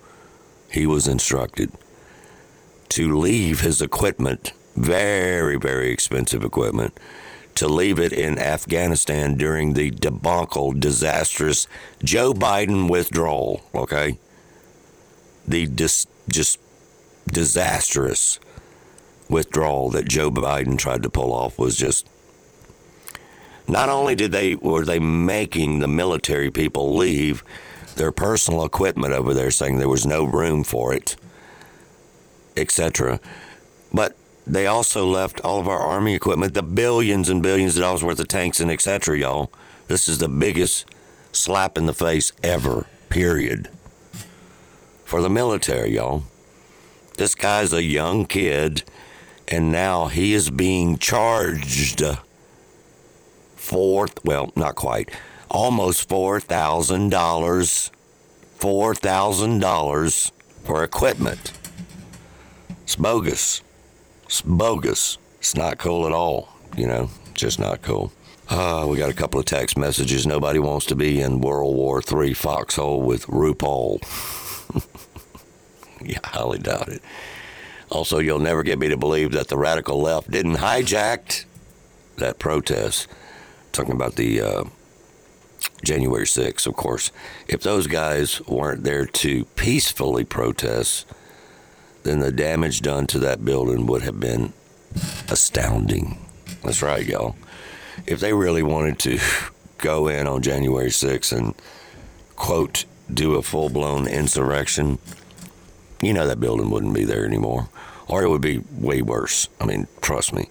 He was instructed to leave his equipment, very, very expensive equipment, to leave it in Afghanistan during the debacle, disastrous Joe Biden withdrawal, okay? The dis- just disastrous withdrawal that Joe Biden tried to pull off was just not only did they were they making the military people leave their personal equipment over there saying there was no room for it etc. But they also left all of our army equipment, the billions and billions of dollars worth of tanks and etc. Y'all, this is the biggest slap in the face ever. Period. For the military, y'all. This guy's a young kid, and now he is being charged four, well, not quite, almost $4,000. $4,000 for equipment. It's bogus. It's bogus. It's not cool at all. You know, just not cool. Uh, we got a couple of text messages. Nobody wants to be in World War III foxhole with RuPaul. yeah, highly doubt it. Also, you'll never get me to believe that the radical left didn't hijack that protest. Talking about the uh, January 6th, of course. If those guys weren't there to peacefully protest, then the damage done to that building would have been astounding. That's right, y'all. If they really wanted to go in on January 6th and, quote, do a full blown insurrection, you know that building wouldn't be there anymore. Or it would be way worse. I mean, trust me.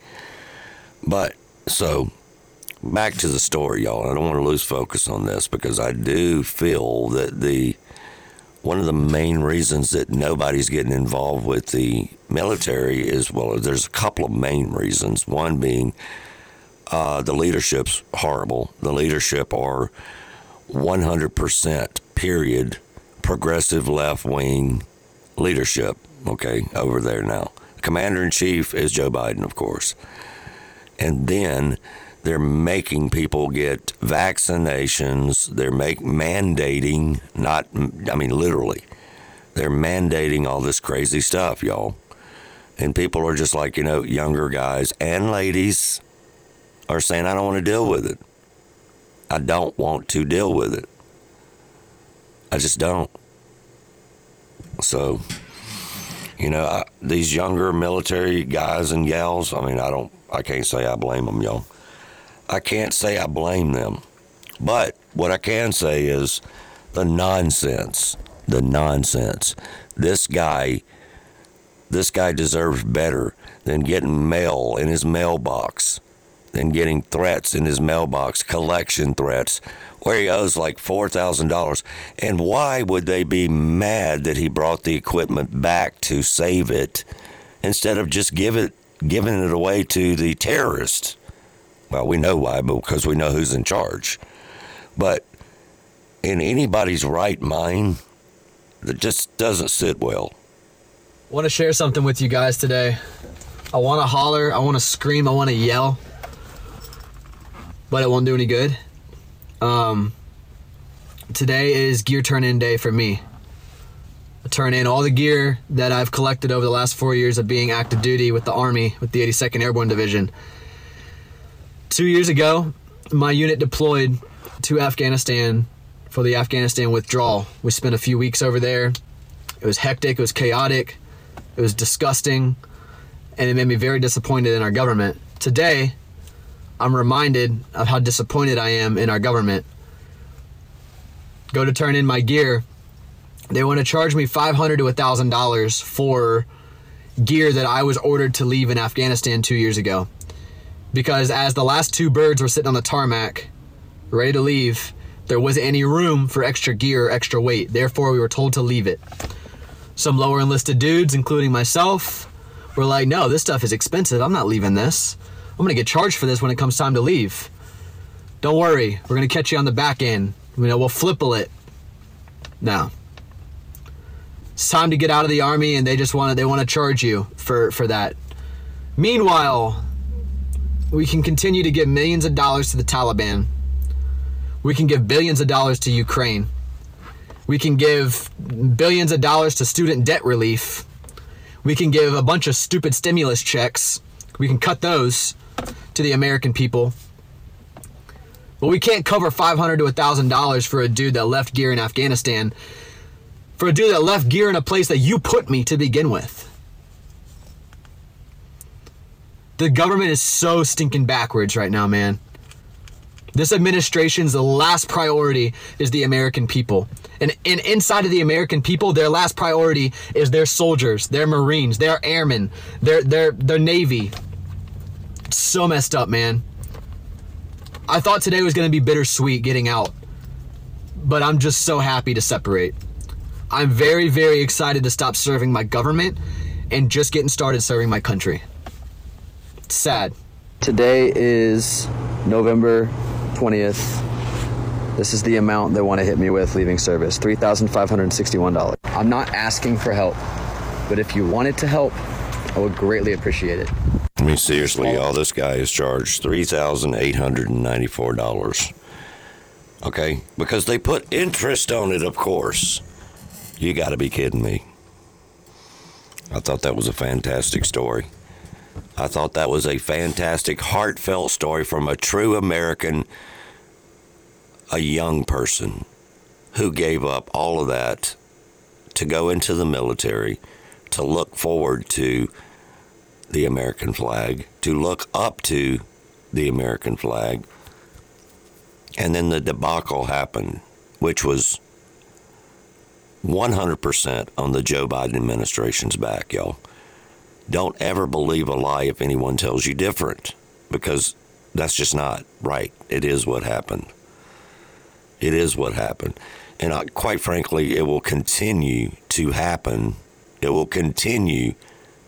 But, so, back to the story, y'all. I don't want to lose focus on this because I do feel that the one of the main reasons that nobody's getting involved with the military is well, there's a couple of main reasons. One being uh, the leadership's horrible. The leadership are 100% period progressive left wing leadership. Okay, over there now. Commander in chief is Joe Biden, of course. And then they're making people get vaccinations. They're make mandating, not I mean literally. They're mandating all this crazy stuff, y'all. And people are just like, you know, younger guys and ladies are saying I don't want to deal with it. I don't want to deal with it. I just don't. So, you know, I, these younger military guys and gals, I mean, I don't, I can't say I blame them, y'all. I can't say I blame them. But what I can say is the nonsense, the nonsense. This guy, this guy deserves better than getting mail in his mailbox, than getting threats in his mailbox, collection threats, where he owes like $4,000. And why would they be mad that he brought the equipment back to save it instead of just give it, giving it away to the terrorists? Well, we know why, because we know who's in charge. But in anybody's right mind, that just doesn't sit well. I want to share something with you guys today. I want to holler, I want to scream, I want to yell, but it won't do any good. Um, today is gear turn in day for me. I turn in all the gear that I've collected over the last four years of being active duty with the Army, with the 82nd Airborne Division. Two years ago, my unit deployed to Afghanistan for the Afghanistan withdrawal. We spent a few weeks over there. It was hectic, it was chaotic, it was disgusting, and it made me very disappointed in our government. Today, I'm reminded of how disappointed I am in our government. Go to turn in my gear. They want to charge me 500 to $1,000 for gear that I was ordered to leave in Afghanistan two years ago. Because as the last two birds were sitting on the tarmac, ready to leave, there wasn't any room for extra gear or extra weight. Therefore, we were told to leave it. Some lower enlisted dudes, including myself, were like, no, this stuff is expensive. I'm not leaving this. I'm to get charged for this when it comes time to leave. Don't worry, we're to catch you on the back end. You know, we'll flipple it. Now, It's time to get out of the army and they just want to they want to charge you for for that. Meanwhile, we can continue to give millions of dollars to the Taliban. We can give billions of dollars to Ukraine. We can give billions of dollars to student debt relief. We can give a bunch of stupid stimulus checks. We can cut those to the American people. But we can't cover 500 to $1,000 for a dude that left gear in Afghanistan, for a dude that left gear in a place that you put me to begin with. The government is so stinking backwards right now, man. This administration's last priority is the American people. And, and inside of the American people, their last priority is their soldiers, their Marines, their airmen, their their their Navy. So messed up, man. I thought today was gonna be bittersweet getting out. But I'm just so happy to separate. I'm very, very excited to stop serving my government and just getting started serving my country. It's sad. Today is November 20th. This is the amount they want to hit me with leaving service $3,561. I'm not asking for help, but if you wanted to help, I would greatly appreciate it. I mean, seriously, y'all, this guy is charged $3,894. Okay? Because they put interest on it, of course. You got to be kidding me. I thought that was a fantastic story. I thought that was a fantastic, heartfelt story from a true American, a young person who gave up all of that to go into the military, to look forward to the American flag, to look up to the American flag. And then the debacle happened, which was 100% on the Joe Biden administration's back, y'all. Don't ever believe a lie if anyone tells you different, because that's just not right. It is what happened. It is what happened. And I, quite frankly, it will continue to happen. It will continue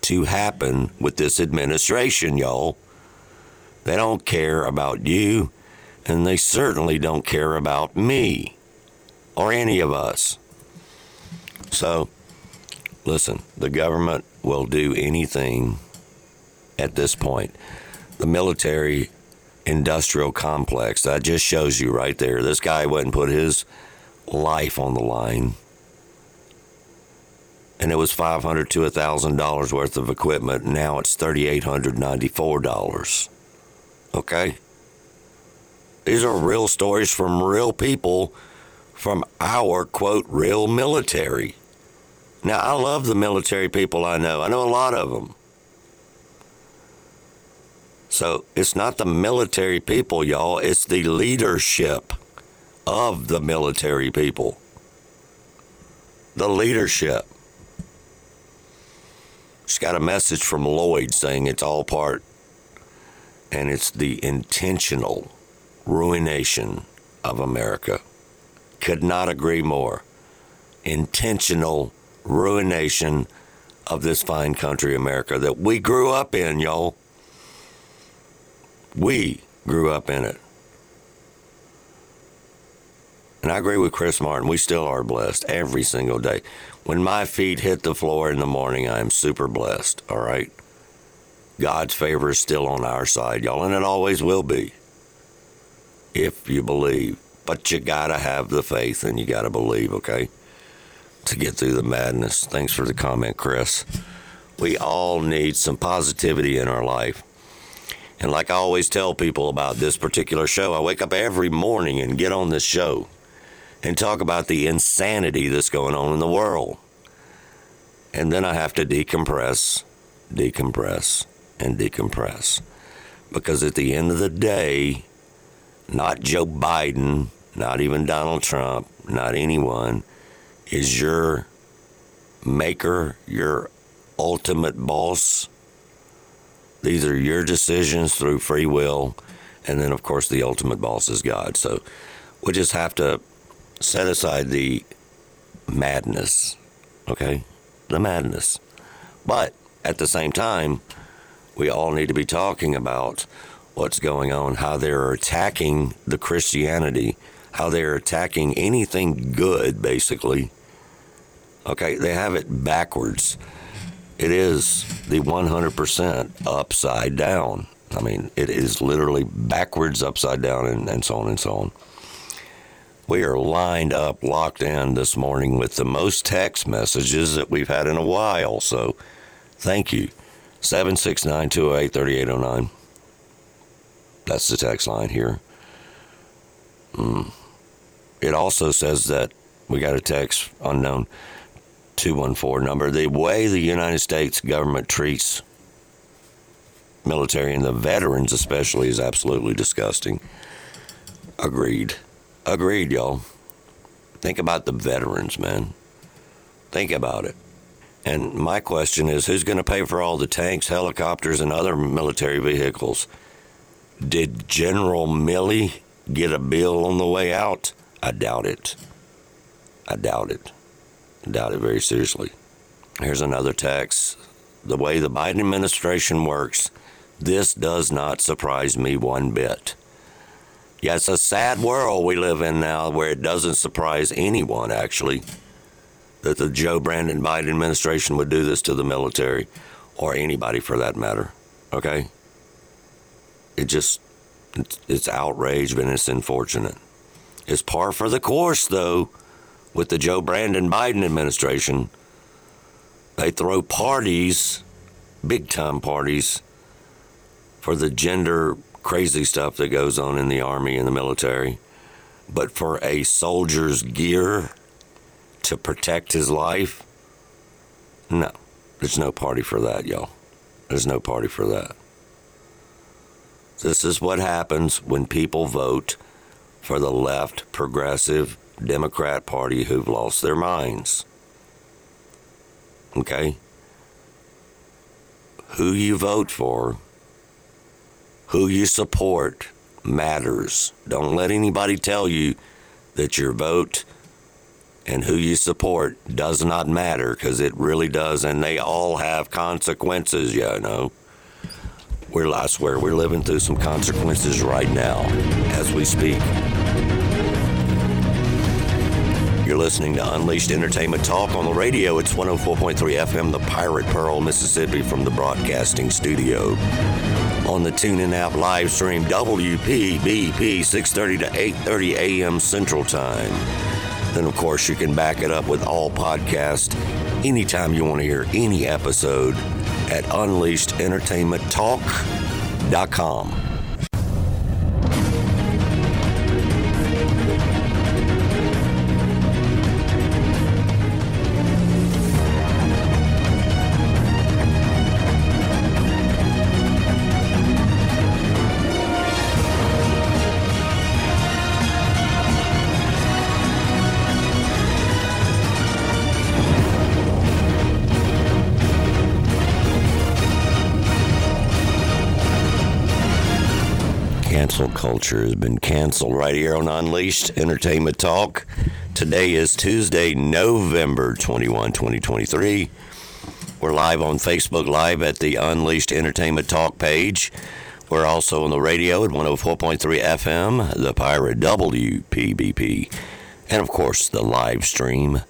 to happen with this administration, y'all. They don't care about you, and they certainly don't care about me or any of us. So, listen, the government will do anything at this point. The military industrial complex, that just shows you right there. This guy wouldn't put his life on the line. And it was five hundred to thousand dollars worth of equipment. Now it's thirty eight hundred ninety four dollars. Okay? These are real stories from real people from our quote real military. Now, I love the military people I know. I know a lot of them. So it's not the military people, y'all, it's the leadership of the military people. The leadership. Just got a message from Lloyd saying it's all part, and it's the intentional ruination of America. Could not agree more. Intentional ruination of this fine country, America, that we grew up in, y'all. We grew up in it. And I agree with Chris Martin. We still are blessed every single day. When my feet hit the floor in the morning, I am super blessed, all right? God's favor is still on our side, y'all, and it always will be if you believe. But you gotta have the faith and you gotta believe, okay? To get through the madness. Thanks for the comment, Chris. We all need some positivity in our life. And like I always tell people about this particular show, I wake up every morning and get on this show and talk about the insanity that's going on in the world. And then I have to decompress, decompress, and decompress. Because at the end of the day, not Joe Biden, not even Donald Trump, not anyone, is your maker, your ultimate boss. These are your decisions through free will. And then, of course, the ultimate boss is God. So we just have to set aside the madness, okay? The madness. But at the same time, we all need to be talking about what's going on, how they're attacking the Christianity, how they're attacking anything good, basically. Okay, they have it backwards. It is the 100% upside down. I mean, it is literally backwards, upside down, and, and so on and so on. We are lined up, locked in this morning with the most text messages that we've had in a while. So thank you. 769 208 3809. That's the text line here. Mm. It also says that we got a text unknown 214 number. The way the United States government treats military and the veterans, especially, is absolutely disgusting. Agreed. Agreed, y'all. Think about the veterans, man. Think about it. And my question is who's going to pay for all the tanks, helicopters, and other military vehicles? Did General Milley get a bill on the way out? I doubt it. I doubt it. I doubt it very seriously. Here's another text. The way the Biden administration works, this does not surprise me one bit. Yeah, it's a sad world we live in now where it doesn't surprise anyone, actually, that the Joe Brandon Biden administration would do this to the military or anybody for that matter. Okay? It just, it's, it's outrage and it's unfortunate. It's par for the course, though, with the Joe Brandon Biden administration. They throw parties, big time parties, for the gender crazy stuff that goes on in the Army and the military. But for a soldier's gear to protect his life, no, there's no party for that, y'all. There's no party for that. This is what happens when people vote for the left progressive Democrat Party who've lost their minds. Okay? Who you vote for, who you support matters. Don't let anybody tell you that your vote and who you support does not matter because it really does, and they all have consequences, you know. We're, I swear, we're living through some consequences right now as we speak. You're listening to Unleashed Entertainment Talk on the radio. It's 104.3 FM, the Pirate Pearl, Mississippi, from the broadcasting studio. On the TuneIn app live stream, WPBP, 6:30 to 8:30 a.m. Central Time. Then, of course, you can back it up with all podcasts anytime you want to hear any episode at UnleashedEntertainmentTalk.com. culture has been canceled right here on Unleashed Entertainment Talk. Today is Tuesday, November 21, 2023. We're live on Facebook Live at the Unleashed Entertainment Talk page. We're also on the radio at 104.3 FM, the Pirate WPBP, and of course the live stream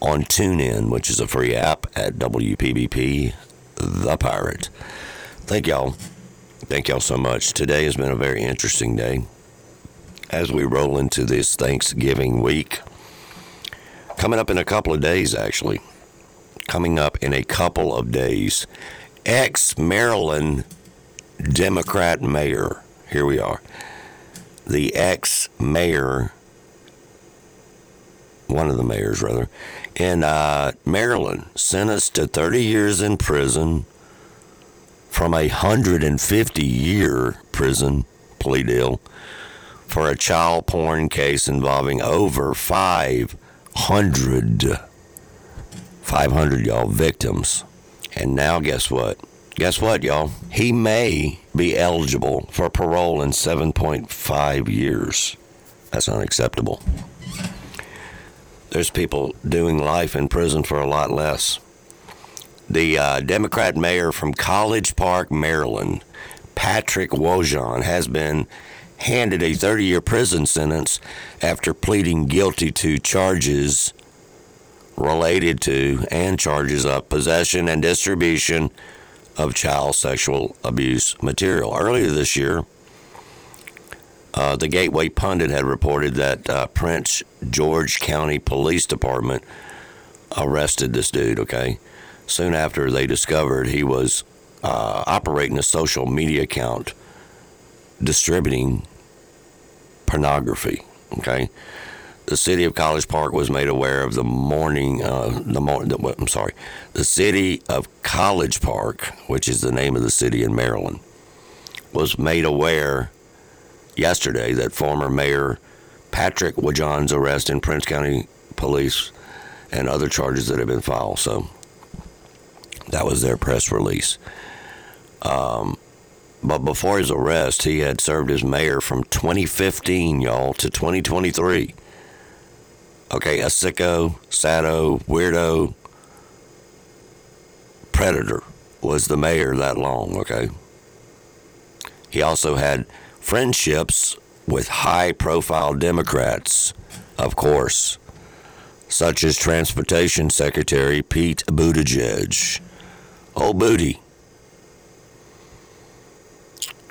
on TuneIn, which is a free app at WPBP, the Pirate. Thank y'all. Thank y'all so much. Today has been a very interesting day as we roll into this Thanksgiving week. Coming up in a couple of days, actually. Coming up in a couple of days. Ex Maryland Democrat mayor. Here we are. The ex mayor, one of the mayors rather, in uh, Maryland, sentenced to 30 years in prison from a 150 year prison plea deal for a child porn case involving over 500 500 y'all victims. And now guess what? Guess what y'all? He may be eligible for parole in 7.5 years. That's unacceptable. There's people doing life in prison for a lot less the uh, Democrat mayor from College Park, Maryland, Patrick Wojahn, has been handed a 30 year prison sentence after pleading guilty to charges related to and charges of possession and distribution of child sexual abuse material. Earlier this year, uh, the Gateway Pundit had reported that uh, Prince George County Police Department arrested this dude, okay? Soon after they discovered he was uh, operating a social media account distributing pornography. Okay, the city of College Park was made aware of the morning. Uh, the, mor- the I'm sorry, the city of College Park, which is the name of the city in Maryland, was made aware yesterday that former Mayor Patrick Wojahn's arrest in Prince County Police and other charges that have been filed. So that was their press release. Um, but before his arrest, he had served as mayor from 2015, y'all, to 2023. Okay, a sicko, sado, weirdo, predator was the mayor that long, okay? He also had friendships with high profile Democrats, of course, such as Transportation Secretary Pete Buttigieg. Old Booty.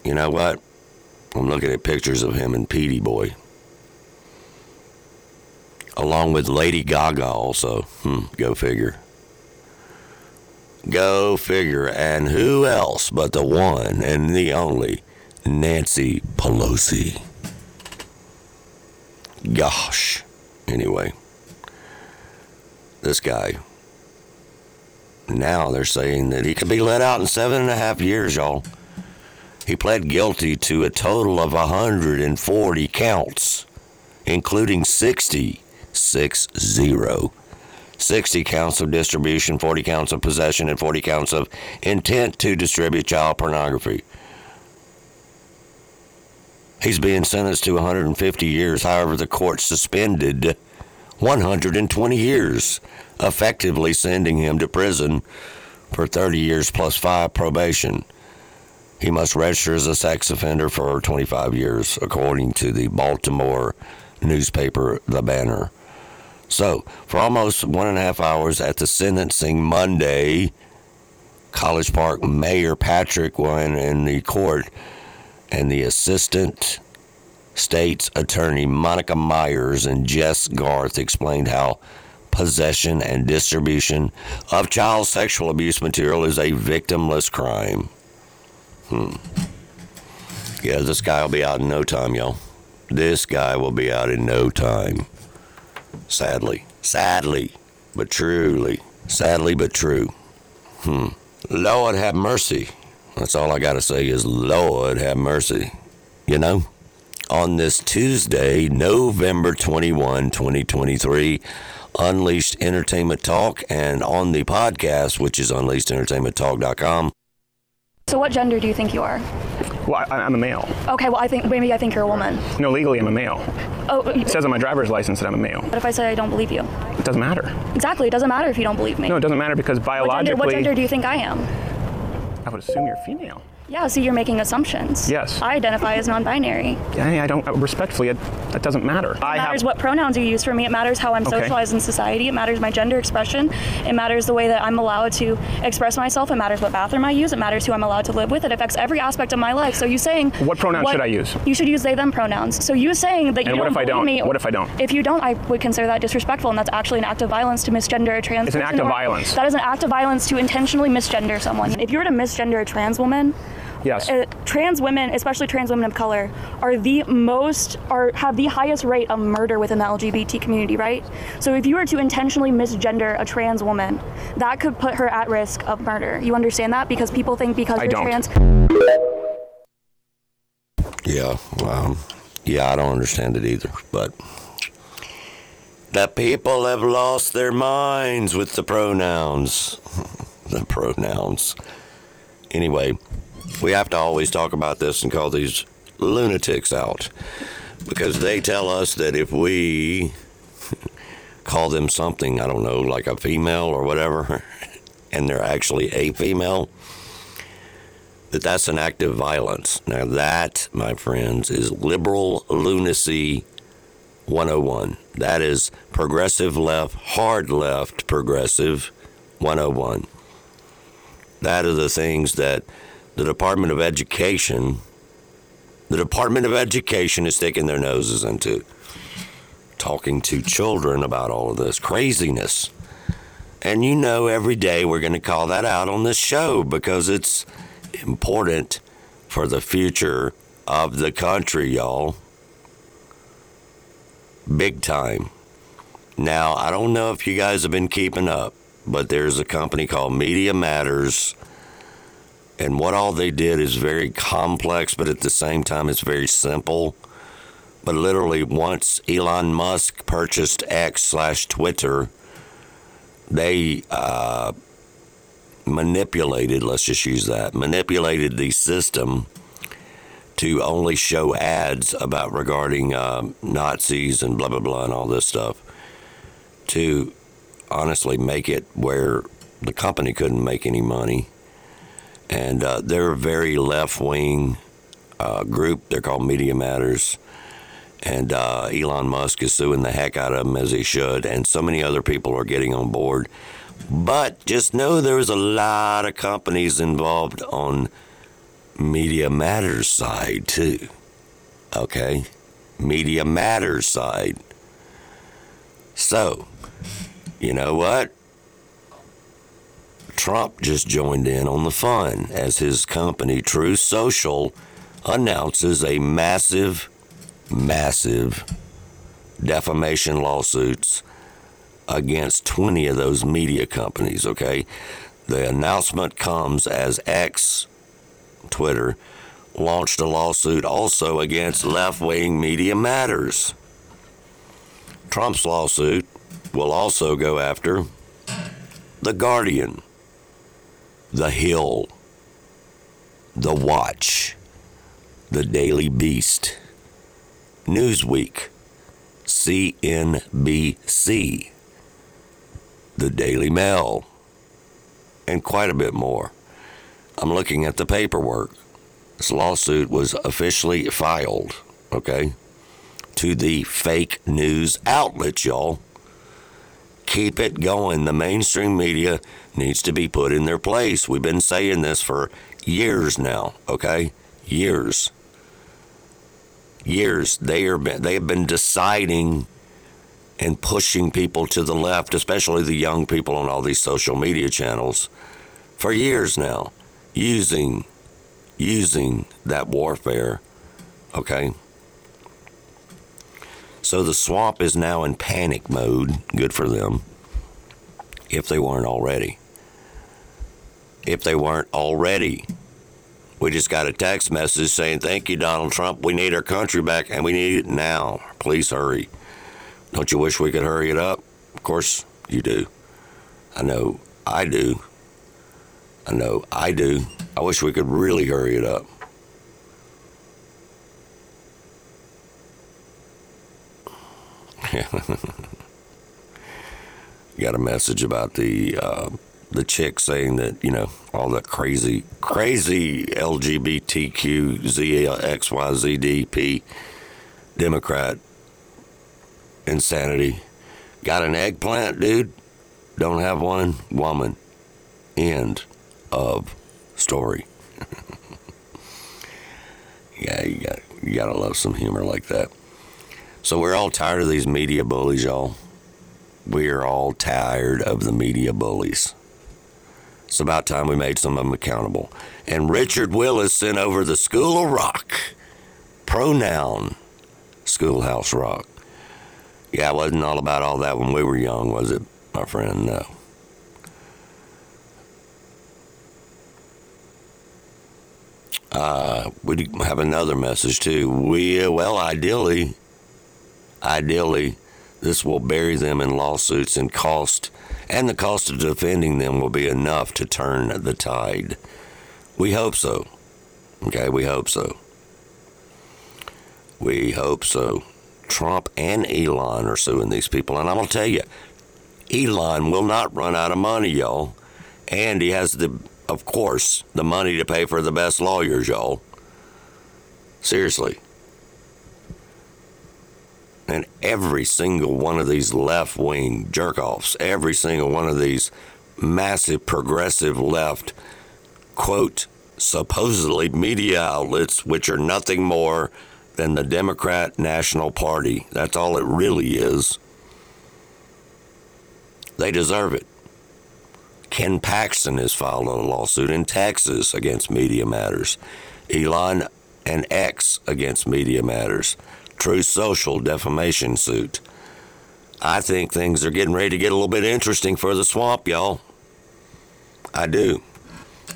You know what? I'm looking at pictures of him and Petey Boy. Along with Lady Gaga, also. Hmm, go figure. Go figure. And who else but the one and the only Nancy Pelosi? Gosh. Anyway, this guy. Now they're saying that he could be let out in seven and a half years, y'all. He pled guilty to a total of 140 counts, including 60, 6 0. 60 counts of distribution, 40 counts of possession, and 40 counts of intent to distribute child pornography. He's being sentenced to 150 years. However, the court suspended 120 years, effectively sending him to prison for 30 years plus five probation. He must register as a sex offender for 25 years, according to the Baltimore newspaper, The Banner. So, for almost one and a half hours at the sentencing Monday, College Park Mayor Patrick went in the court, and the assistant state's attorney Monica Myers and Jess Garth explained how possession and distribution of child sexual abuse material is a victimless crime. Hmm. Yeah, this guy will be out in no time, y'all. This guy will be out in no time. Sadly. Sadly, but truly. Sadly, but true. Hmm. Lord have mercy. That's all I got to say is, Lord have mercy. You know? On this Tuesday, November 21, 2023, Unleashed Entertainment Talk, and on the podcast, which is unleashedentertainmenttalk.com. So, what gender do you think you are? Well, I, I'm a male. Okay, well, I think maybe I think you're a woman. No, legally, I'm a male. Oh, It says on my driver's license that I'm a male. What if I say I don't believe you? It doesn't matter. Exactly, it doesn't matter if you don't believe me. No, it doesn't matter because what, gender, biologically, what gender do you think I am? I would assume you're female. Yeah, see, you're making assumptions. Yes. I identify as non-binary. I, I don't, respectfully, it, that doesn't matter. It I matters have, what pronouns you use for me. It matters how I'm Okay. socialized in society. It matters my gender expression. It matters the way that I'm allowed to express myself. It matters what bathroom I use. It matters who I'm allowed to live with. It affects every aspect of my life. So you saying What pronoun should I use? You should use they them pronouns. So you saying that you And what don't if I don't? me. What if I don't? If you don't, I would consider that disrespectful, and that's actually an act of violence to misgender a trans. It's an act of violence. That is an act of violence to intentionally misgender someone. If you were to misgender a trans woman, yes. uh, trans women, especially trans women of color, are the most are have the highest rate of murder within the LGBT community, right? So if you were to intentionally misgender a trans woman, that could put her at risk of murder. You understand that because people think because I you're don't. trans. Yeah, um, yeah, I don't understand it either. But the people have lost their minds with the pronouns. the pronouns. Anyway, we have to always talk about this and call these lunatics out because they tell us that if we call them something, I don't know, like a female or whatever, and they're actually a female, that that's an act of violence. Now, that, my friends, is liberal lunacy 101. That is progressive left, hard left progressive 101. That are the things that the Department of Education, the Department of Education is sticking their noses into, talking to children about all of this craziness. And you know, every day we're going to call that out on this show because it's important for the future of the country, y'all. Big time. Now, I don't know if you guys have been keeping up, but there's a company called Media Matters, And what all they did is very complex, but at the same time, it's very simple. But literally, once Elon Musk purchased X slash Twitter, they uh, manipulated, let's just use that, manipulated the system to only show ads about regarding um, Nazis and blah, blah, blah, and all this stuff to honestly make it where the company couldn't make any money. And uh, they're a very left wing uh, group. They're called Media Matters. And uh, Elon Musk is suing the heck out of them as he should. And so many other people are getting on board. But just know there's a lot of companies involved on Media Matters side too. Okay? Media Matters side. So, you know what? Trump just joined in on the fun as his company, Truth Social, announces a massive, massive defamation lawsuits against 20 of those media companies, okay? The announcement comes as X, Twitter, launched a lawsuit also against left wing Media Matters. Trump's lawsuit will also go after The Guardian, The Hill, The Watch, The Daily Beast, Newsweek, CNBC, The Daily Mail, and quite a bit more. I'm looking at the paperwork. This lawsuit was officially filed, okay, to the fake news outlets, y'all. Keep it going. The mainstream media needs to be put in their place. We've been saying this for years now, okay? Years. Years. They are they have been deciding and pushing people to the left, especially the young people on all these social media channels, for years now, using using that warfare. Okay. So the swamp is now in panic mode. Good for them. If they weren't already. If they weren't already. We just got a text message saying, Thank you, Donald Trump. We need our country back and we need it now. Please hurry. Don't you wish we could hurry it up? Of course you do. I know I do. I know I do. I wish we could really hurry it up. Got a message about the uh, the chick saying that you know all that crazy crazy LGBTQ ZXYZDP Democrat insanity. Got an eggplant, dude? Don't have one woman. End of story. yeah, you got you gotta love some humor like that. So we're all tired of these media bullies, y'all. We are all tired of the media bullies. It's about time we made some of them accountable. And Richard Willis sent over the School of Rock pronoun Schoolhouse Rock. Yeah, it wasn't all about all that when we were young, was it, my friend? No. Uh, we have another message too. We well, ideally, ideally, this will bury them in lawsuits and cost, and the cost of defending them will be enough to turn the tide. We hope so. Okay, we hope so. We hope so. Trump and Elon are suing these people, and I'm gonna tell you, Elon will not run out of money, y'all, and he has the of course, the money to pay for the best lawyers, y'all. Seriously. And every single one of these left wing jerk offs, every single one of these massive progressive left, quote, supposedly media outlets, which are nothing more than the Democrat National Party. That's all it really is. They deserve it. Ken Paxton has filed a lawsuit in Texas against Media Matters. Elon and X against Media Matters. Truth Social defamation suit. I think things are getting ready to get a little bit interesting for the swamp, y'all. I do.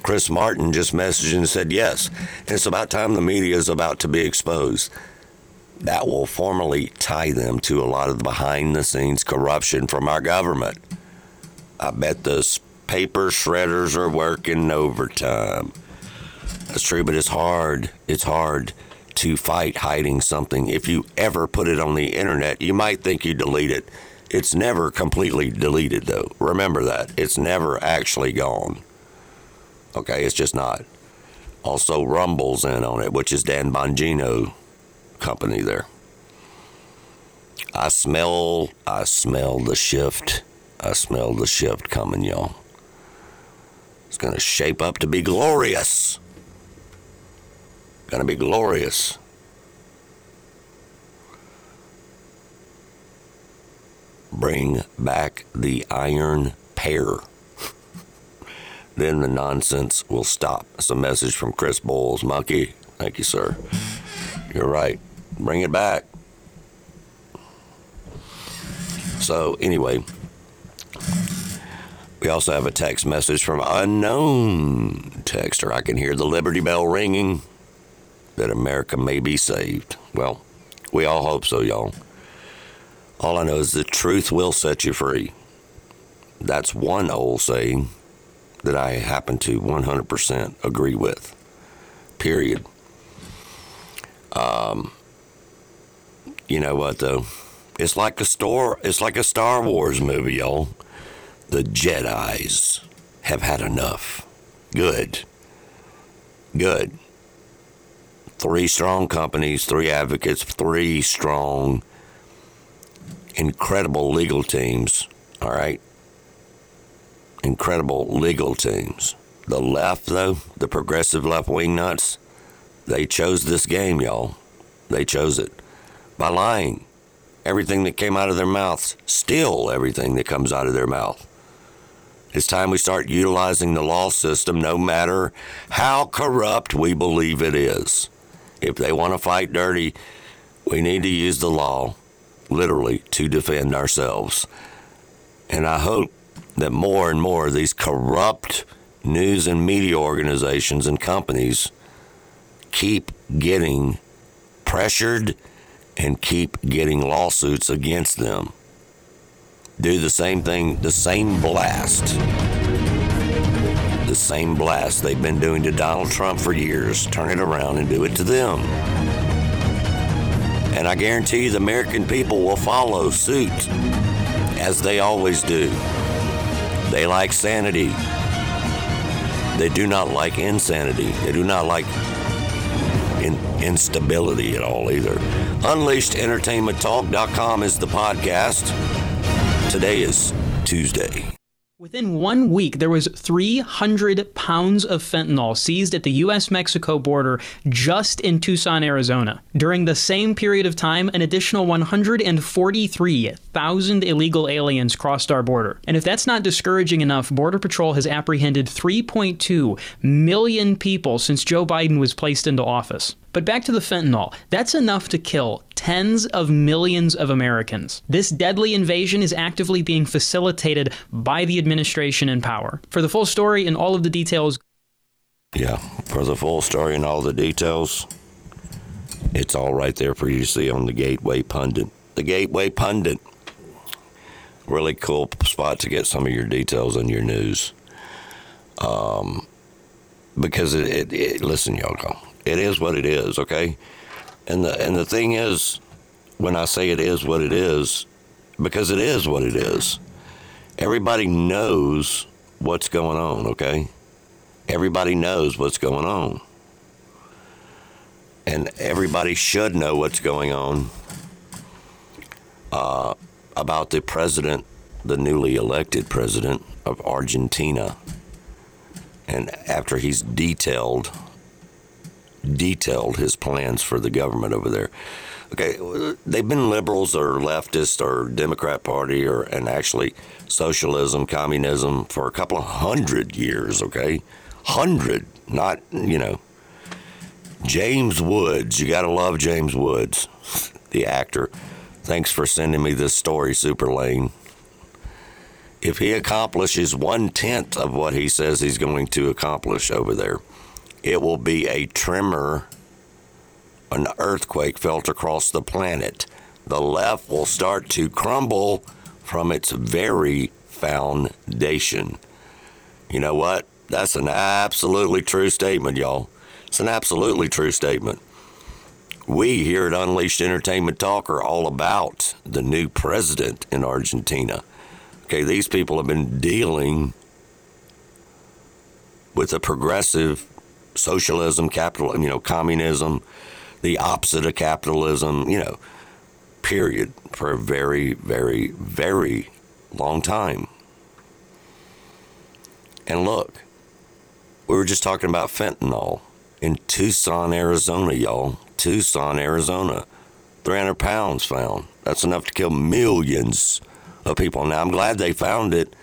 Chris Martin just messaged and said yes. It's about time the media is about to be exposed. That will formally tie them to a lot of the behind the scenes corruption from our government. I bet the paper shredders are working overtime. That's true, but it's hard. It's hard to fight hiding something. If you ever put it on the internet, you might think you delete it. It's never completely deleted, though. Remember that. It's never actually gone. Okay, it's just not. Also, Rumble's in on it, which is Dan Bongino company there. I smell, I smell the shift. I smell the shift coming, y'all. It's going to shape up to be glorious. Going to be glorious. Bring back the iron pair. then the nonsense will stop. It's a message from Chris Bowles. Monkey, thank you, sir. You're right. Bring it back. So, anyway, we also have a text message from unknown texter. I can hear the Liberty Bell ringing that America may be saved. Well, we all hope so, y'all. All I know is the truth will set you free. That's one old saying that I happen to 100% agree with. Period. Um, you know what though? It's like a store. It's like a Star Wars movie, y'all. The Jedi's have had enough. Good. Good. Three strong companies, three advocates, three strong, incredible legal teams. All right. Incredible legal teams. The left, though, the progressive left wing nuts, they chose this game, y'all. They chose it by lying. Everything that came out of their mouths, still everything that comes out of their mouth. It's time we start utilizing the law system no matter how corrupt we believe it is. If they want to fight dirty, we need to use the law literally to defend ourselves. And I hope that more and more of these corrupt news and media organizations and companies keep getting pressured and keep getting lawsuits against them. Do the same thing, the same blast. The same blast they've been doing to Donald Trump for years. Turn it around and do it to them. And I guarantee you the American people will follow suit, as they always do. They like sanity. They do not like insanity. They do not like in, instability at all either. UnleashedEntertainmentTalk.com is the podcast. Today is Tuesday. Within one week, there was 300 pounds of fentanyl seized at the U.S. Mexico border just in Tucson, Arizona. During the same period of time, an additional 143,000 illegal aliens crossed our border. And if that's not discouraging enough, Border Patrol has apprehended 3.2 million people since Joe Biden was placed into office. But back to the fentanyl. That's enough to kill tens of millions of Americans. This deadly invasion is actively being facilitated by the administration in power. For the full story and all of the details. Yeah, for the full story and all the details, it's all right there for you to see on the Gateway Pundit. The Gateway Pundit. Really cool spot to get some of your details and your news. Um, because it, it, it listen, y'all, it is what it is, okay? And the and the thing is, when I say it is what it is, because it is what it is. Everybody knows what's going on, okay? Everybody knows what's going on. And everybody should know what's going on uh, about the president, the newly elected president of Argentina. And after he's detailed detailed his plans for the government over there. Okay, they've been liberals or leftists or Democrat Party or and actually socialism, communism for a couple of hundred years. Okay, hundred, not you know. James Woods, you gotta love James Woods, the actor. Thanks for sending me this story, Super Lane. if he accomplishes one tenth of what he says he's going to accomplish over there, it will be a tremor, an earthquake felt across the planet. The left will start to crumble from its very foundation. You know what? That's an absolutely true statement, y'all. It's an absolutely true statement. We here at Unleashed Entertainment Talk are all about the new president in Argentina. Okay, these people have been dealing with a progressive socialism, capital, you know, communism, the opposite of capitalism, you know, period, for a very, very, very long time. And look, we were just talking about fentanyl in Tucson, Arizona, y'all. Tucson, Arizona. 300 pounds found. That's enough to kill millions of people. Now, I'm glad they found it,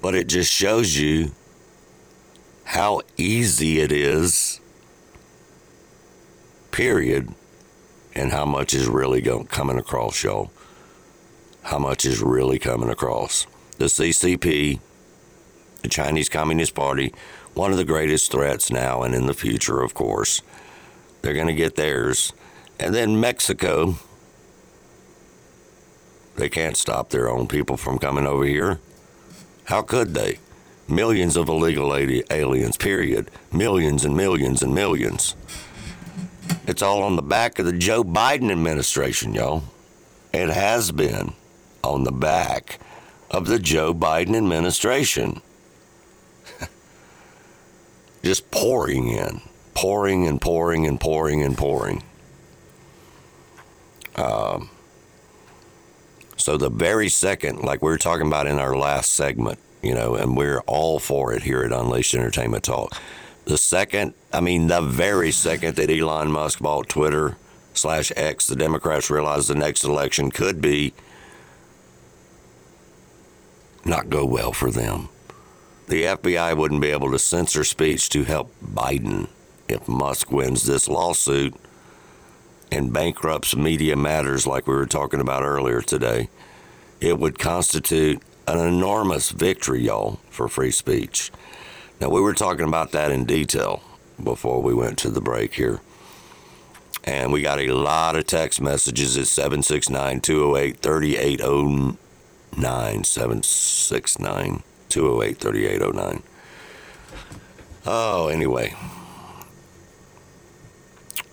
but it just shows you how easy it is, period, and how much is really going, coming across, y'all. How much is really coming across. The CCP, the Chinese Communist Party, one of the greatest threats now and in the future, of course. They're going to get theirs. And then Mexico, they can't stop their own people from coming over here. How could they? Millions of illegal aliens, period. Millions and millions and millions. It's all on the back of the Joe Biden administration, y'all. It has been on the back of the Joe Biden administration. Just pouring in, pouring and pouring and pouring and pouring. Um, so the very second, like we were talking about in our last segment, you know, and we're all for it here at Unleashed Entertainment Talk. The second, I mean, the very second that Elon Musk bought Twitter slash X, the Democrats realized the next election could be not go well for them. The FBI wouldn't be able to censor speech to help Biden if Musk wins this lawsuit and bankrupts Media Matters, like we were talking about earlier today. It would constitute an enormous victory, y'all, for free speech. Now, we were talking about that in detail before we went to the break here. And we got a lot of text messages at 769 208 3809. 769 208 3809. Oh, anyway.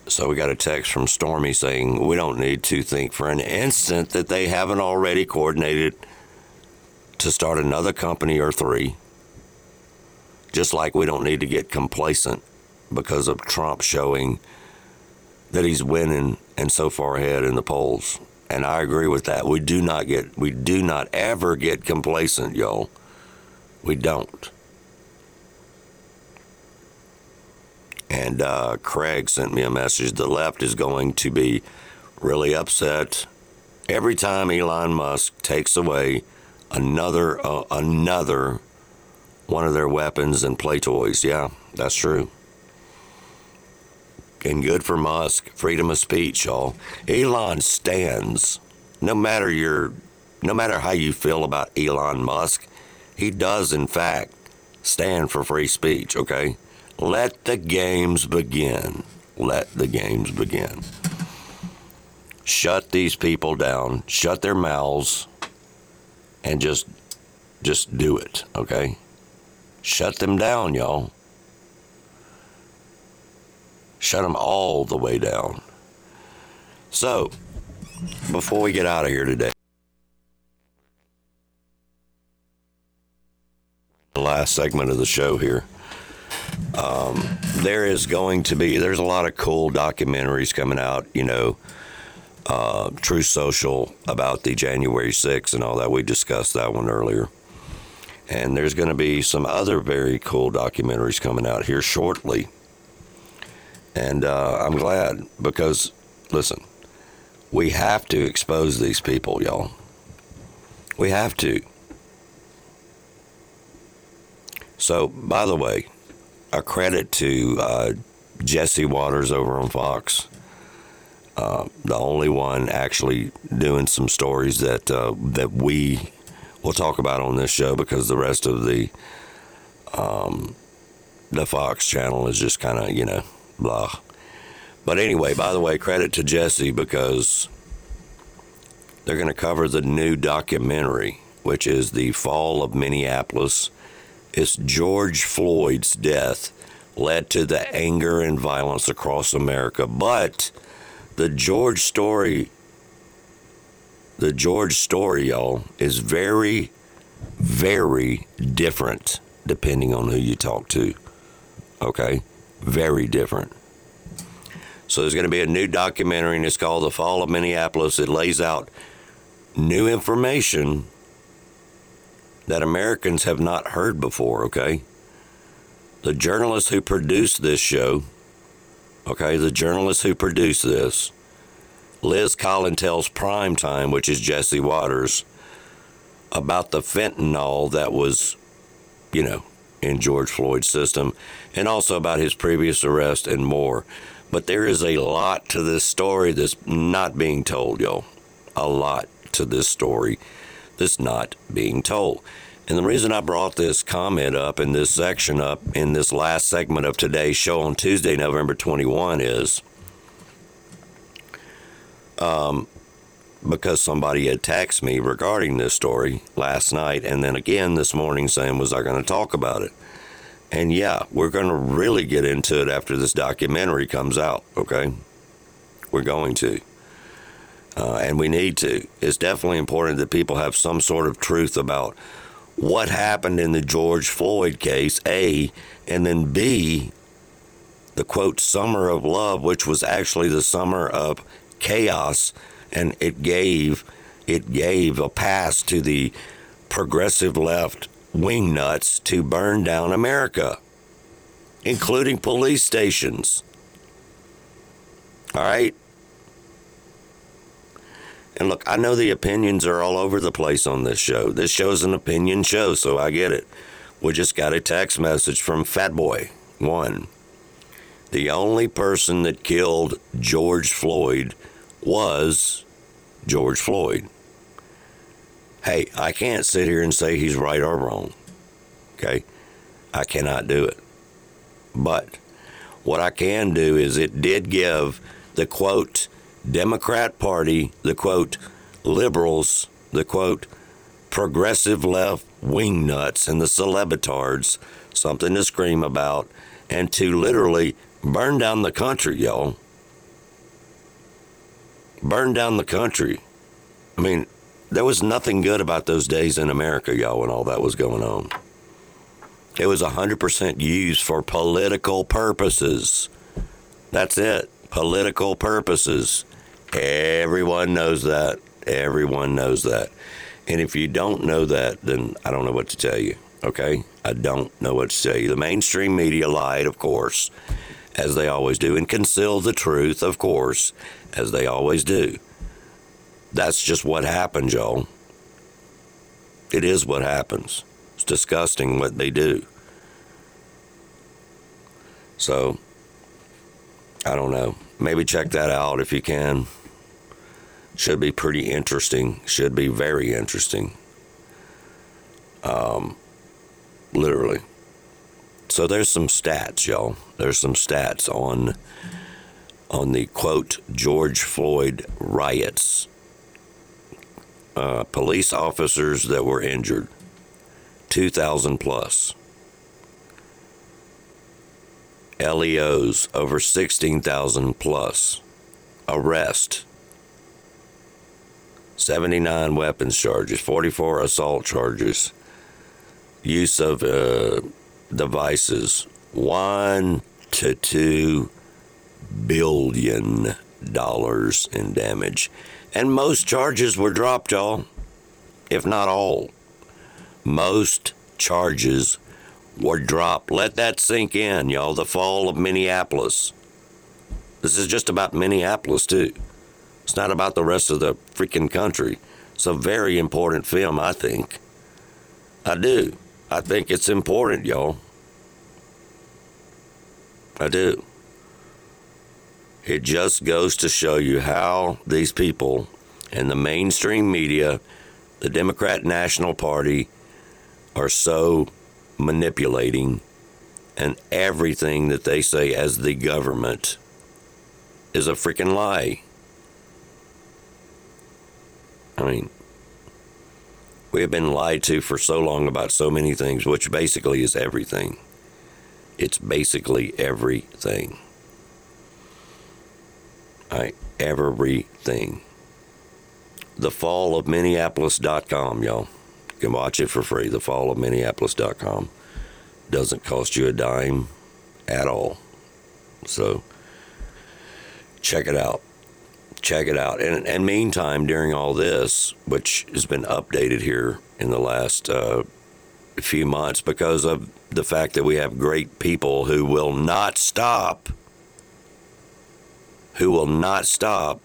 So we got a text from Stormy saying, We don't need to think for an instant that they haven't already coordinated to start another company or three. Just like we don't need to get complacent because of Trump showing that he's winning and so far ahead in the polls. And I agree with that. We do not get we do not ever get complacent, y'all. We don't. And uh, Craig sent me a message. The left is going to be really upset every time Elon Musk takes away another uh, another one of their weapons and play toys. Yeah, that's true. And good for Musk. Freedom of speech, y'all. Elon stands. No matter your, no matter how you feel about Elon Musk, he does in fact stand for free speech. Okay, let the games begin. Let the games begin. Shut these people down. Shut their mouths, and just, just do it. Okay. Shut them down, y'all. Shut them all the way down. So, before we get out of here today, the last segment of the show here, um, there is going to be, there's a lot of cool documentaries coming out, you know, uh, Truth Social about the January 6th and all that. We discussed that one earlier. And there's going to be some other very cool documentaries coming out here shortly. And uh, I'm glad because, listen, we have to expose these people, y'all. We have to. So, by the way, a credit to uh, Jesse Watters over on Fox. Uh, the only one actually doing some stories that uh, that we we'll talk about on this show because the rest of the um, the Fox channel is just kind of you know blah. But anyway, by the way, credit to Jesse because they're going to cover the new documentary, which is the fall of Minneapolis. It's George Floyd's death led to the anger and violence across America, but the George story the George story, y'all, is very, very different depending on who you talk to. Okay? Very different. So there's going to be a new documentary, and it's called The Fall of Minneapolis. It lays out new information that Americans have not heard before, okay? The journalist who produced this show, okay, the journalist who produced this, Liz Collin tells Prime Time, which is Jesse Watters, about the fentanyl that was, you know, in George Floyd's system, and also about his previous arrest and more. But there is a lot to this story that's not being told, y'all. A lot to this story that's not being told. And the reason I brought this comment up in this section up in this last segment of today's show on Tuesday, November 21 is um, because somebody had texted me regarding this story last night and then again this morning saying, Was I going to talk about it? And yeah, we're going to really get into it after this documentary comes out, okay? We're going to. Uh, and we need to. It's definitely important that people have some sort of truth about what happened in the George Floyd case, A, and then B, the quote, summer of love, which was actually the summer of chaos, and it gave it gave a pass to the progressive left wingnuts to burn down America, including police stations. All right. And look, I know the opinions are all over the place on this show. This show's an opinion show, so I get it. We just got a text message from Fatboy One. The only person that killed George Floyd was George Floyd. Hey, I can't sit here and say he's right or wrong. Okay? I cannot do it. But what I can do is it did give the quote Democrat Party, the quote liberals, the quote progressive left wing nuts and the celebitards something to scream about and to literally burn down the country, y'all Burn down the country. I mean, there was nothing good about those days in America, y'all, when all that was going on. It was 100% used for political purposes. That's it. Political purposes. Everyone knows that. Everyone knows that. And if you don't know that, then I don't know what to tell you. Okay? I don't know what to tell you. The mainstream media lied, of course, as they always do, and concealed the truth, of course, as they always do. That's just what happens, y'all. It is what happens. It's disgusting what they do. So, I don't know. Maybe check that out if you can. Should be pretty interesting. Should be very interesting. Um, literally. So there's some stats, y'all. There's some stats on on the quote George Floyd riots. Uh, police officers that were injured, 2,000 plus. LEOs over 16,000 plus. Arrest. 79 weapons charges, 44 assault charges. Use of uh, devices, 1 to 2 billion dollars in damage. And most charges were dropped, y'all, if not all. Most charges were dropped. Let that sink in, y'all. The fall of Minneapolis. This is just about Minneapolis, too. It's not about the rest of the freaking country. It's a very important film, I think. I do. I think it's important, y'all. I do. It just goes to show you how these people and the mainstream media the Democrat National Party are so manipulating, and everything that they say as the government is a freaking lie. I mean, we have been lied to for so long about so many things, which basically is everything. It's basically everything. I Everything. The Fall of Minneapolis.com, y'all. You can watch it for free. The Fall of Minneapolis.com. Doesn't cost you a dime at all. So check it out. Check it out. And, and meantime, during all this, which has been updated here in the last uh, few months because of the fact that we have great people who will not stop, who will not stop,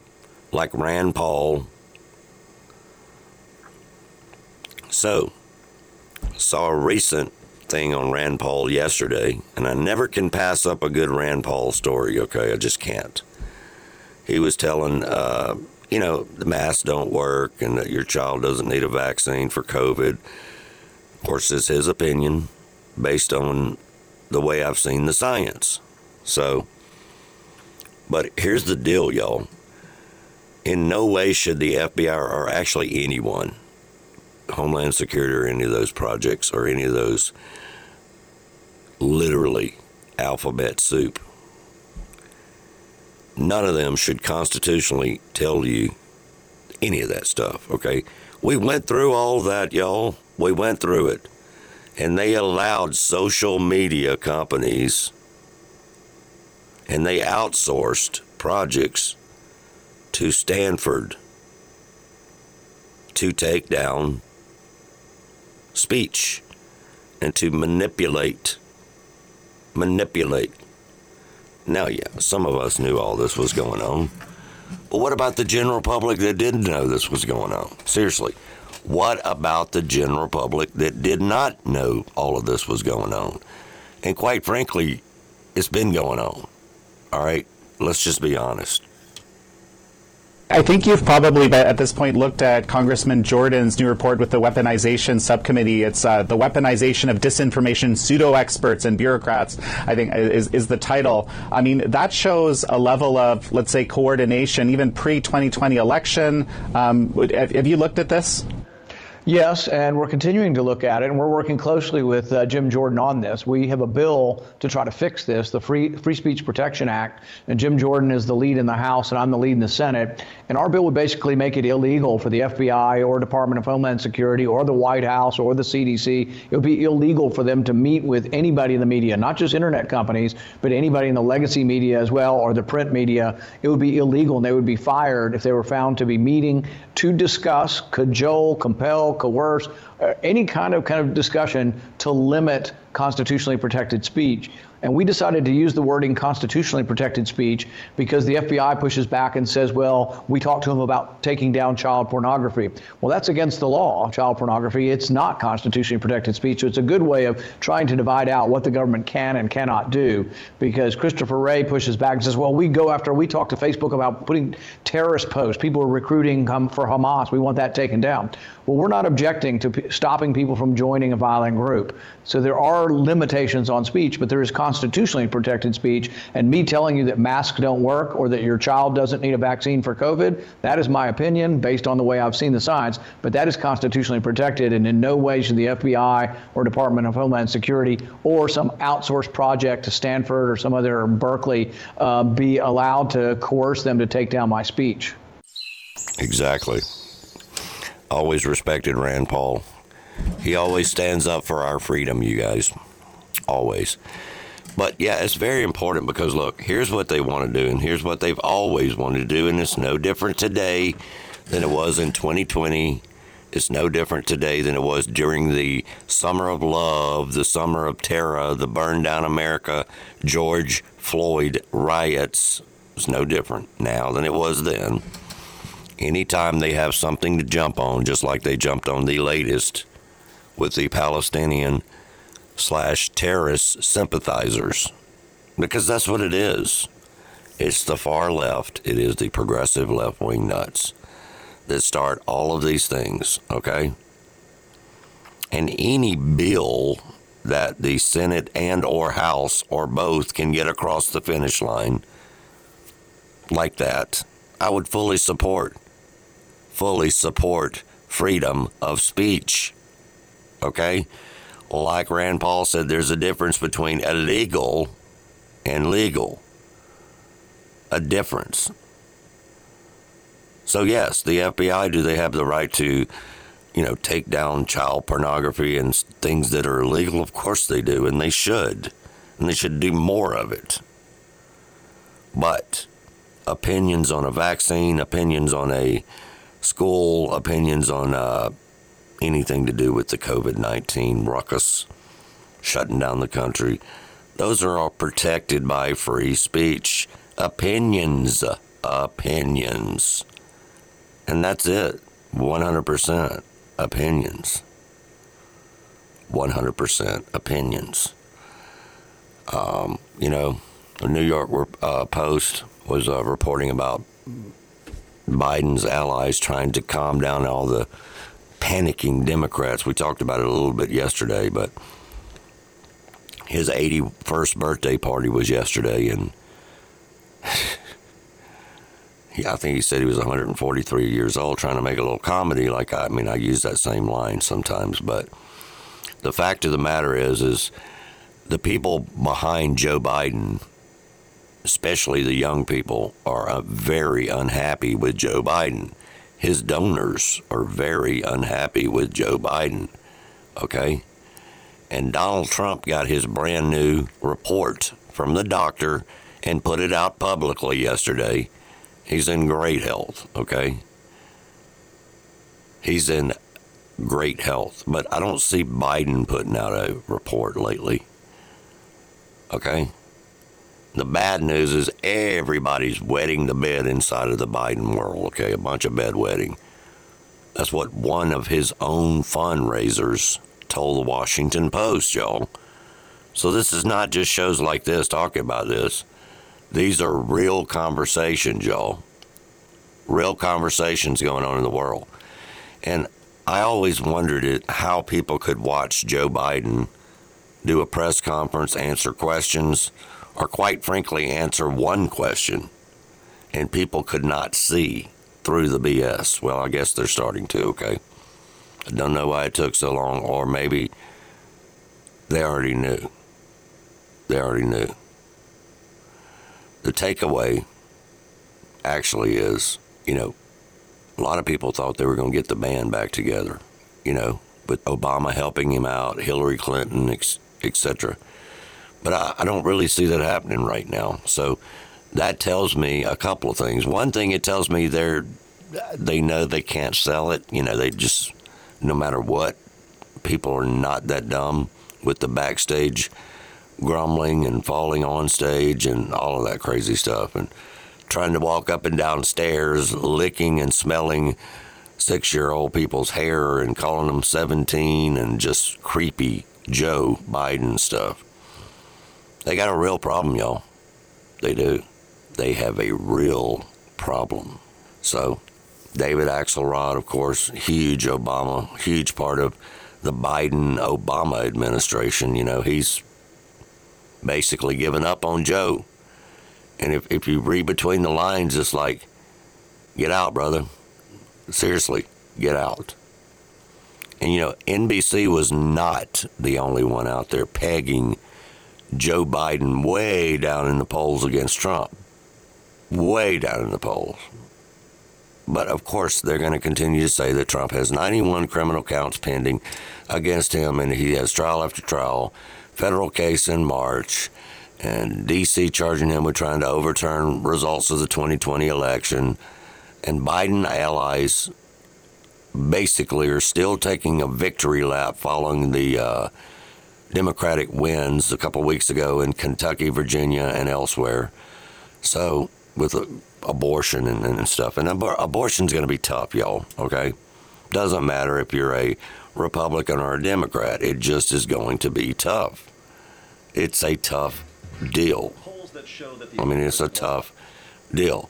like Rand Paul. So, saw a recent thing on Rand Paul yesterday, and I never can pass up a good Rand Paul story, okay? I just can't. He was telling, uh, you know, the masks don't work and that your child doesn't need a vaccine for COVID. Of course, it's his opinion based on the way I've seen the science. So, but here's the deal, y'all. In no way should the FBI or actually anyone, Homeland Security or any of those projects or any of those literally alphabet soup, none of them should constitutionally tell you any of that stuff, okay? We went through all that, y'all. We went through it. And they allowed social media companies and they outsourced projects to Stanford to take down speech and to manipulate. Manipulate. Now, yeah, some of us knew all this was going on. But what about the general public that didn't know this was going on? Seriously, what about the general public that did not know all of this was going on? And quite frankly, it's been going on. All right, let's just be honest. I think you've probably at this point looked at Congressman Jordan's new report with the weaponization subcommittee. It's uh, the weaponization of disinformation pseudo experts and bureaucrats. I think is, is the title. I mean that shows a level of let's say coordination even pre 2020 election. Um, have, have you looked at this? Yes, and we're continuing to look at it, and we're working closely with uh, Jim Jordan on this. We have a bill to try to fix this, the Free Free Speech Protection Act, and Jim Jordan is the lead in the House, and I'm the lead in the Senate. And our bill would basically make it illegal for the FBI or Department of Homeland Security or the White House or the CDC. It would be illegal for them to meet with anybody in the media, not just internet companies, but anybody in the legacy media as well or the print media. It would be illegal, and they would be fired if they were found to be meeting to discuss, cajole, compel, coerce, uh, any kind of kind of discussion to limit constitutionally protected speech. And we decided to use the wording constitutionally protected speech because the FBI pushes back and says, well, we talked to them about taking down child pornography. Well, that's against the law, child pornography. It's not constitutionally protected speech. So it's a good way of trying to divide out what the government can and cannot do because Christopher Wray pushes back and says, well, we go after, we talk to Facebook about putting terrorist posts. People are recruiting for Hamas. We want that taken down. Well, we're not objecting to p- stopping people from joining a violent group. So there are limitations on speech, but there is constitutionally protected speech. And me telling you that masks don't work or that your child doesn't need a vaccine for COVID, that is my opinion based on the way I've seen the science. But that is constitutionally protected, and in no way should the FBI or Department of Homeland Security or some outsourced project to Stanford or some other Berkeley uh, be allowed to coerce them to take down my speech. Exactly. Always respected Rand Paul. He always stands up for our freedom, you guys. Always. But yeah, it's very important because look, here's what they want to do, and here's what they've always wanted to do, and it's no different today than it was in 2020. It's no different today than it was during the summer of love, the summer of terror, the burn down America, George Floyd riots. It's no different now than it was then. Anytime they have something to jump on, just like they jumped on the latest with the Palestinian slash terrorist sympathizers, because that's what it is. It's the far left. It is the progressive left wing nuts that start all of these things, okay? And any bill that the Senate and or House or both can get across the finish line like that, I would fully support. Fully support freedom of speech. Okay? Like Rand Paul said, there's a difference between illegal and legal. A difference. So, yes, the FBI, do they have the right to, you know, take down child pornography and things that are illegal? Of course they do, and they should. And they should do more of it. But opinions on a vaccine, opinions on a school, opinions on uh, anything to do with the COVID 19 ruckus, shutting down the country, those are all protected by free speech. Opinions, opinions. And that's it. 100% opinions. 100% opinions. Um, you know, the New York uh, Post was uh, reporting about Biden's allies trying to calm down all the panicking Democrats. We talked about it a little bit yesterday, but his 81st birthday party was yesterday, and yeah, I think he said he was 143 years old, trying to make a little comedy. Like I, I mean, I use that same line sometimes, but the fact of the matter is, is the people behind Joe Biden, especially the young people, are uh, very unhappy with Joe Biden. His donors are very unhappy with Joe Biden. Okay? And Donald Trump got his brand new report from the doctor and put it out publicly yesterday. He's in great health, okay? He's in great health, but I don't see Biden putting out a report lately. Okay? The bad news is everybody's wetting the bed inside of the Biden world, okay? A bunch of bedwetting. That's what one of his own fundraisers told the Washington Post, y'all. So this is not just shows like this talking about this. These are real conversations, y'all. Real conversations going on in the world. And I always wondered it, how people could watch Joe Biden do a press conference, answer questions, or quite frankly, answer one question, and people could not see through the BS. Well, I guess they're starting to, okay? I don't know why it took so long, or maybe they already knew. They already knew. The takeaway actually is, you know, a lot of people thought they were going to get the band back together, you know, with Obama helping him out, Hillary Clinton, etc. But I, I don't really see that happening right now. So that tells me a couple of things. One thing, it tells me they're they know they can't sell it. You know, they just no matter what, people are not that dumb with the backstage grumbling and falling on stage and all of that crazy stuff and trying to walk up and down stairs licking and smelling six year old people's hair and calling them 17 and just creepy Joe Biden stuff. They got a real problem, y'all. They do. They have a real problem. So, David Axelrod, of course, huge Obama, huge part of the Biden Obama administration. You know, he's basically given up on Joe. And if, if you read between the lines, it's like, get out, brother. Seriously, get out. And you know, NBC was not the only one out there pegging Joe Biden way down in the polls against Trump. Way down in the polls. But of course, they're going to continue to say that Trump has 91 criminal counts pending against him and he has trial after trial, federal case in March, and D.C. charging him with trying to overturn results of the 2020 election. And Biden allies basically are still taking a victory lap following the uh, Democratic wins a couple weeks ago in Kentucky, Virginia, and elsewhere. So, with abortion and, and stuff, and abor- abortion's going to be tough, y'all, okay? Doesn't matter if you're a Republican or a Democrat, it just is going to be tough. It's a tough deal. I mean, it's a tough deal.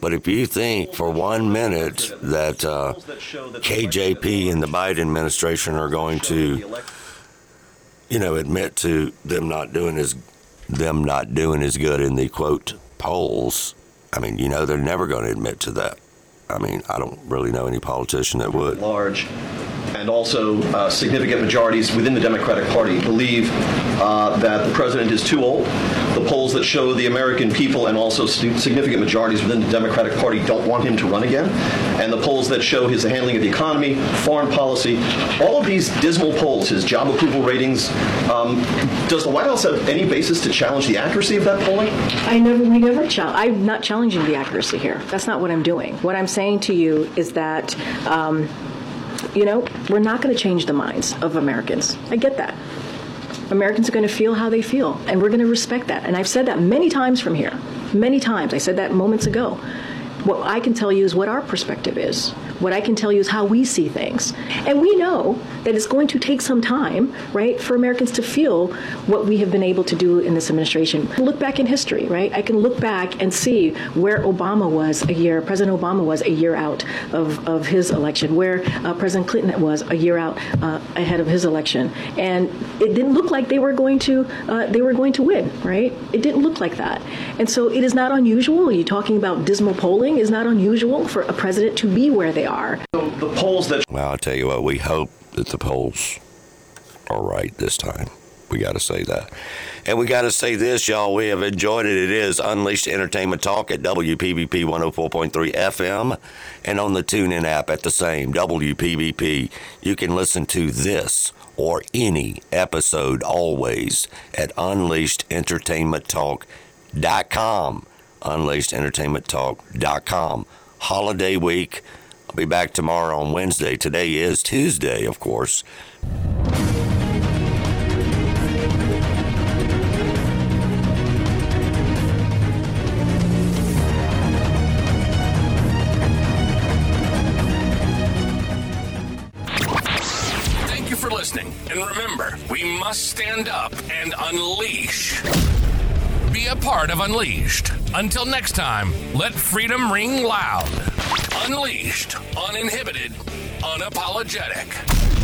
But if you think for one minute that uh, KJP and the Biden administration are going to, you know, admit to them not doing as them not doing as good in the quote polls, I mean, you know, they're never going to admit to that. I mean, I don't really know any politician that would. Large and also uh, significant majorities within the Democratic Party believe uh, that the president is too old. The polls that show the American people and also significant majorities within the Democratic Party don't want him to run again. And the polls that show his handling of the economy, foreign policy, all of these dismal polls, his job approval ratings, um, does the White House have any basis to challenge the accuracy of that polling? I never, we never challenge. I'm not challenging the accuracy here. That's not what I'm doing. What I'm saying to you is that. Um, you know, we're not going to change the minds of Americans. I get that. Americans are going to feel how they feel, and we're going to respect that. And I've said that many times from here. Many times. I said that moments ago. What I can tell you is what our perspective is. What I can tell you is how we see things. And we know that it's going to take some time, right, for Americans to feel what we have been able to do in this administration. Look back in history, right? I can look back and see where Obama was a year, President Obama was a year out of, of his election, where uh, President Clinton was a year out uh, ahead of his election. And it didn't look like they were going to uh, they were going to win, right? It didn't look like that. And so it is not unusual. You're talking about dismal polling is not unusual for a president to be where they are. So the polls that. Well, I'll tell you what, we hope that the polls are right this time. We got to say that. And we got to say this, y'all. We have enjoyed it. It is Unleashed Entertainment Talk at WPVP 104.3 FM and on the TuneIn app at the same WPVP. You can listen to this or any episode always at UnleashedEntertainmentTalk.com. UnleashedEntertainmentTalk.com. Holiday week. I'll be back tomorrow on Wednesday. Today is Tuesday, of course. Thank you for listening. And remember, we must stand up and unleash. A part of Unleashed. Until next time, let freedom ring loud. Unleashed, uninhibited, unapologetic.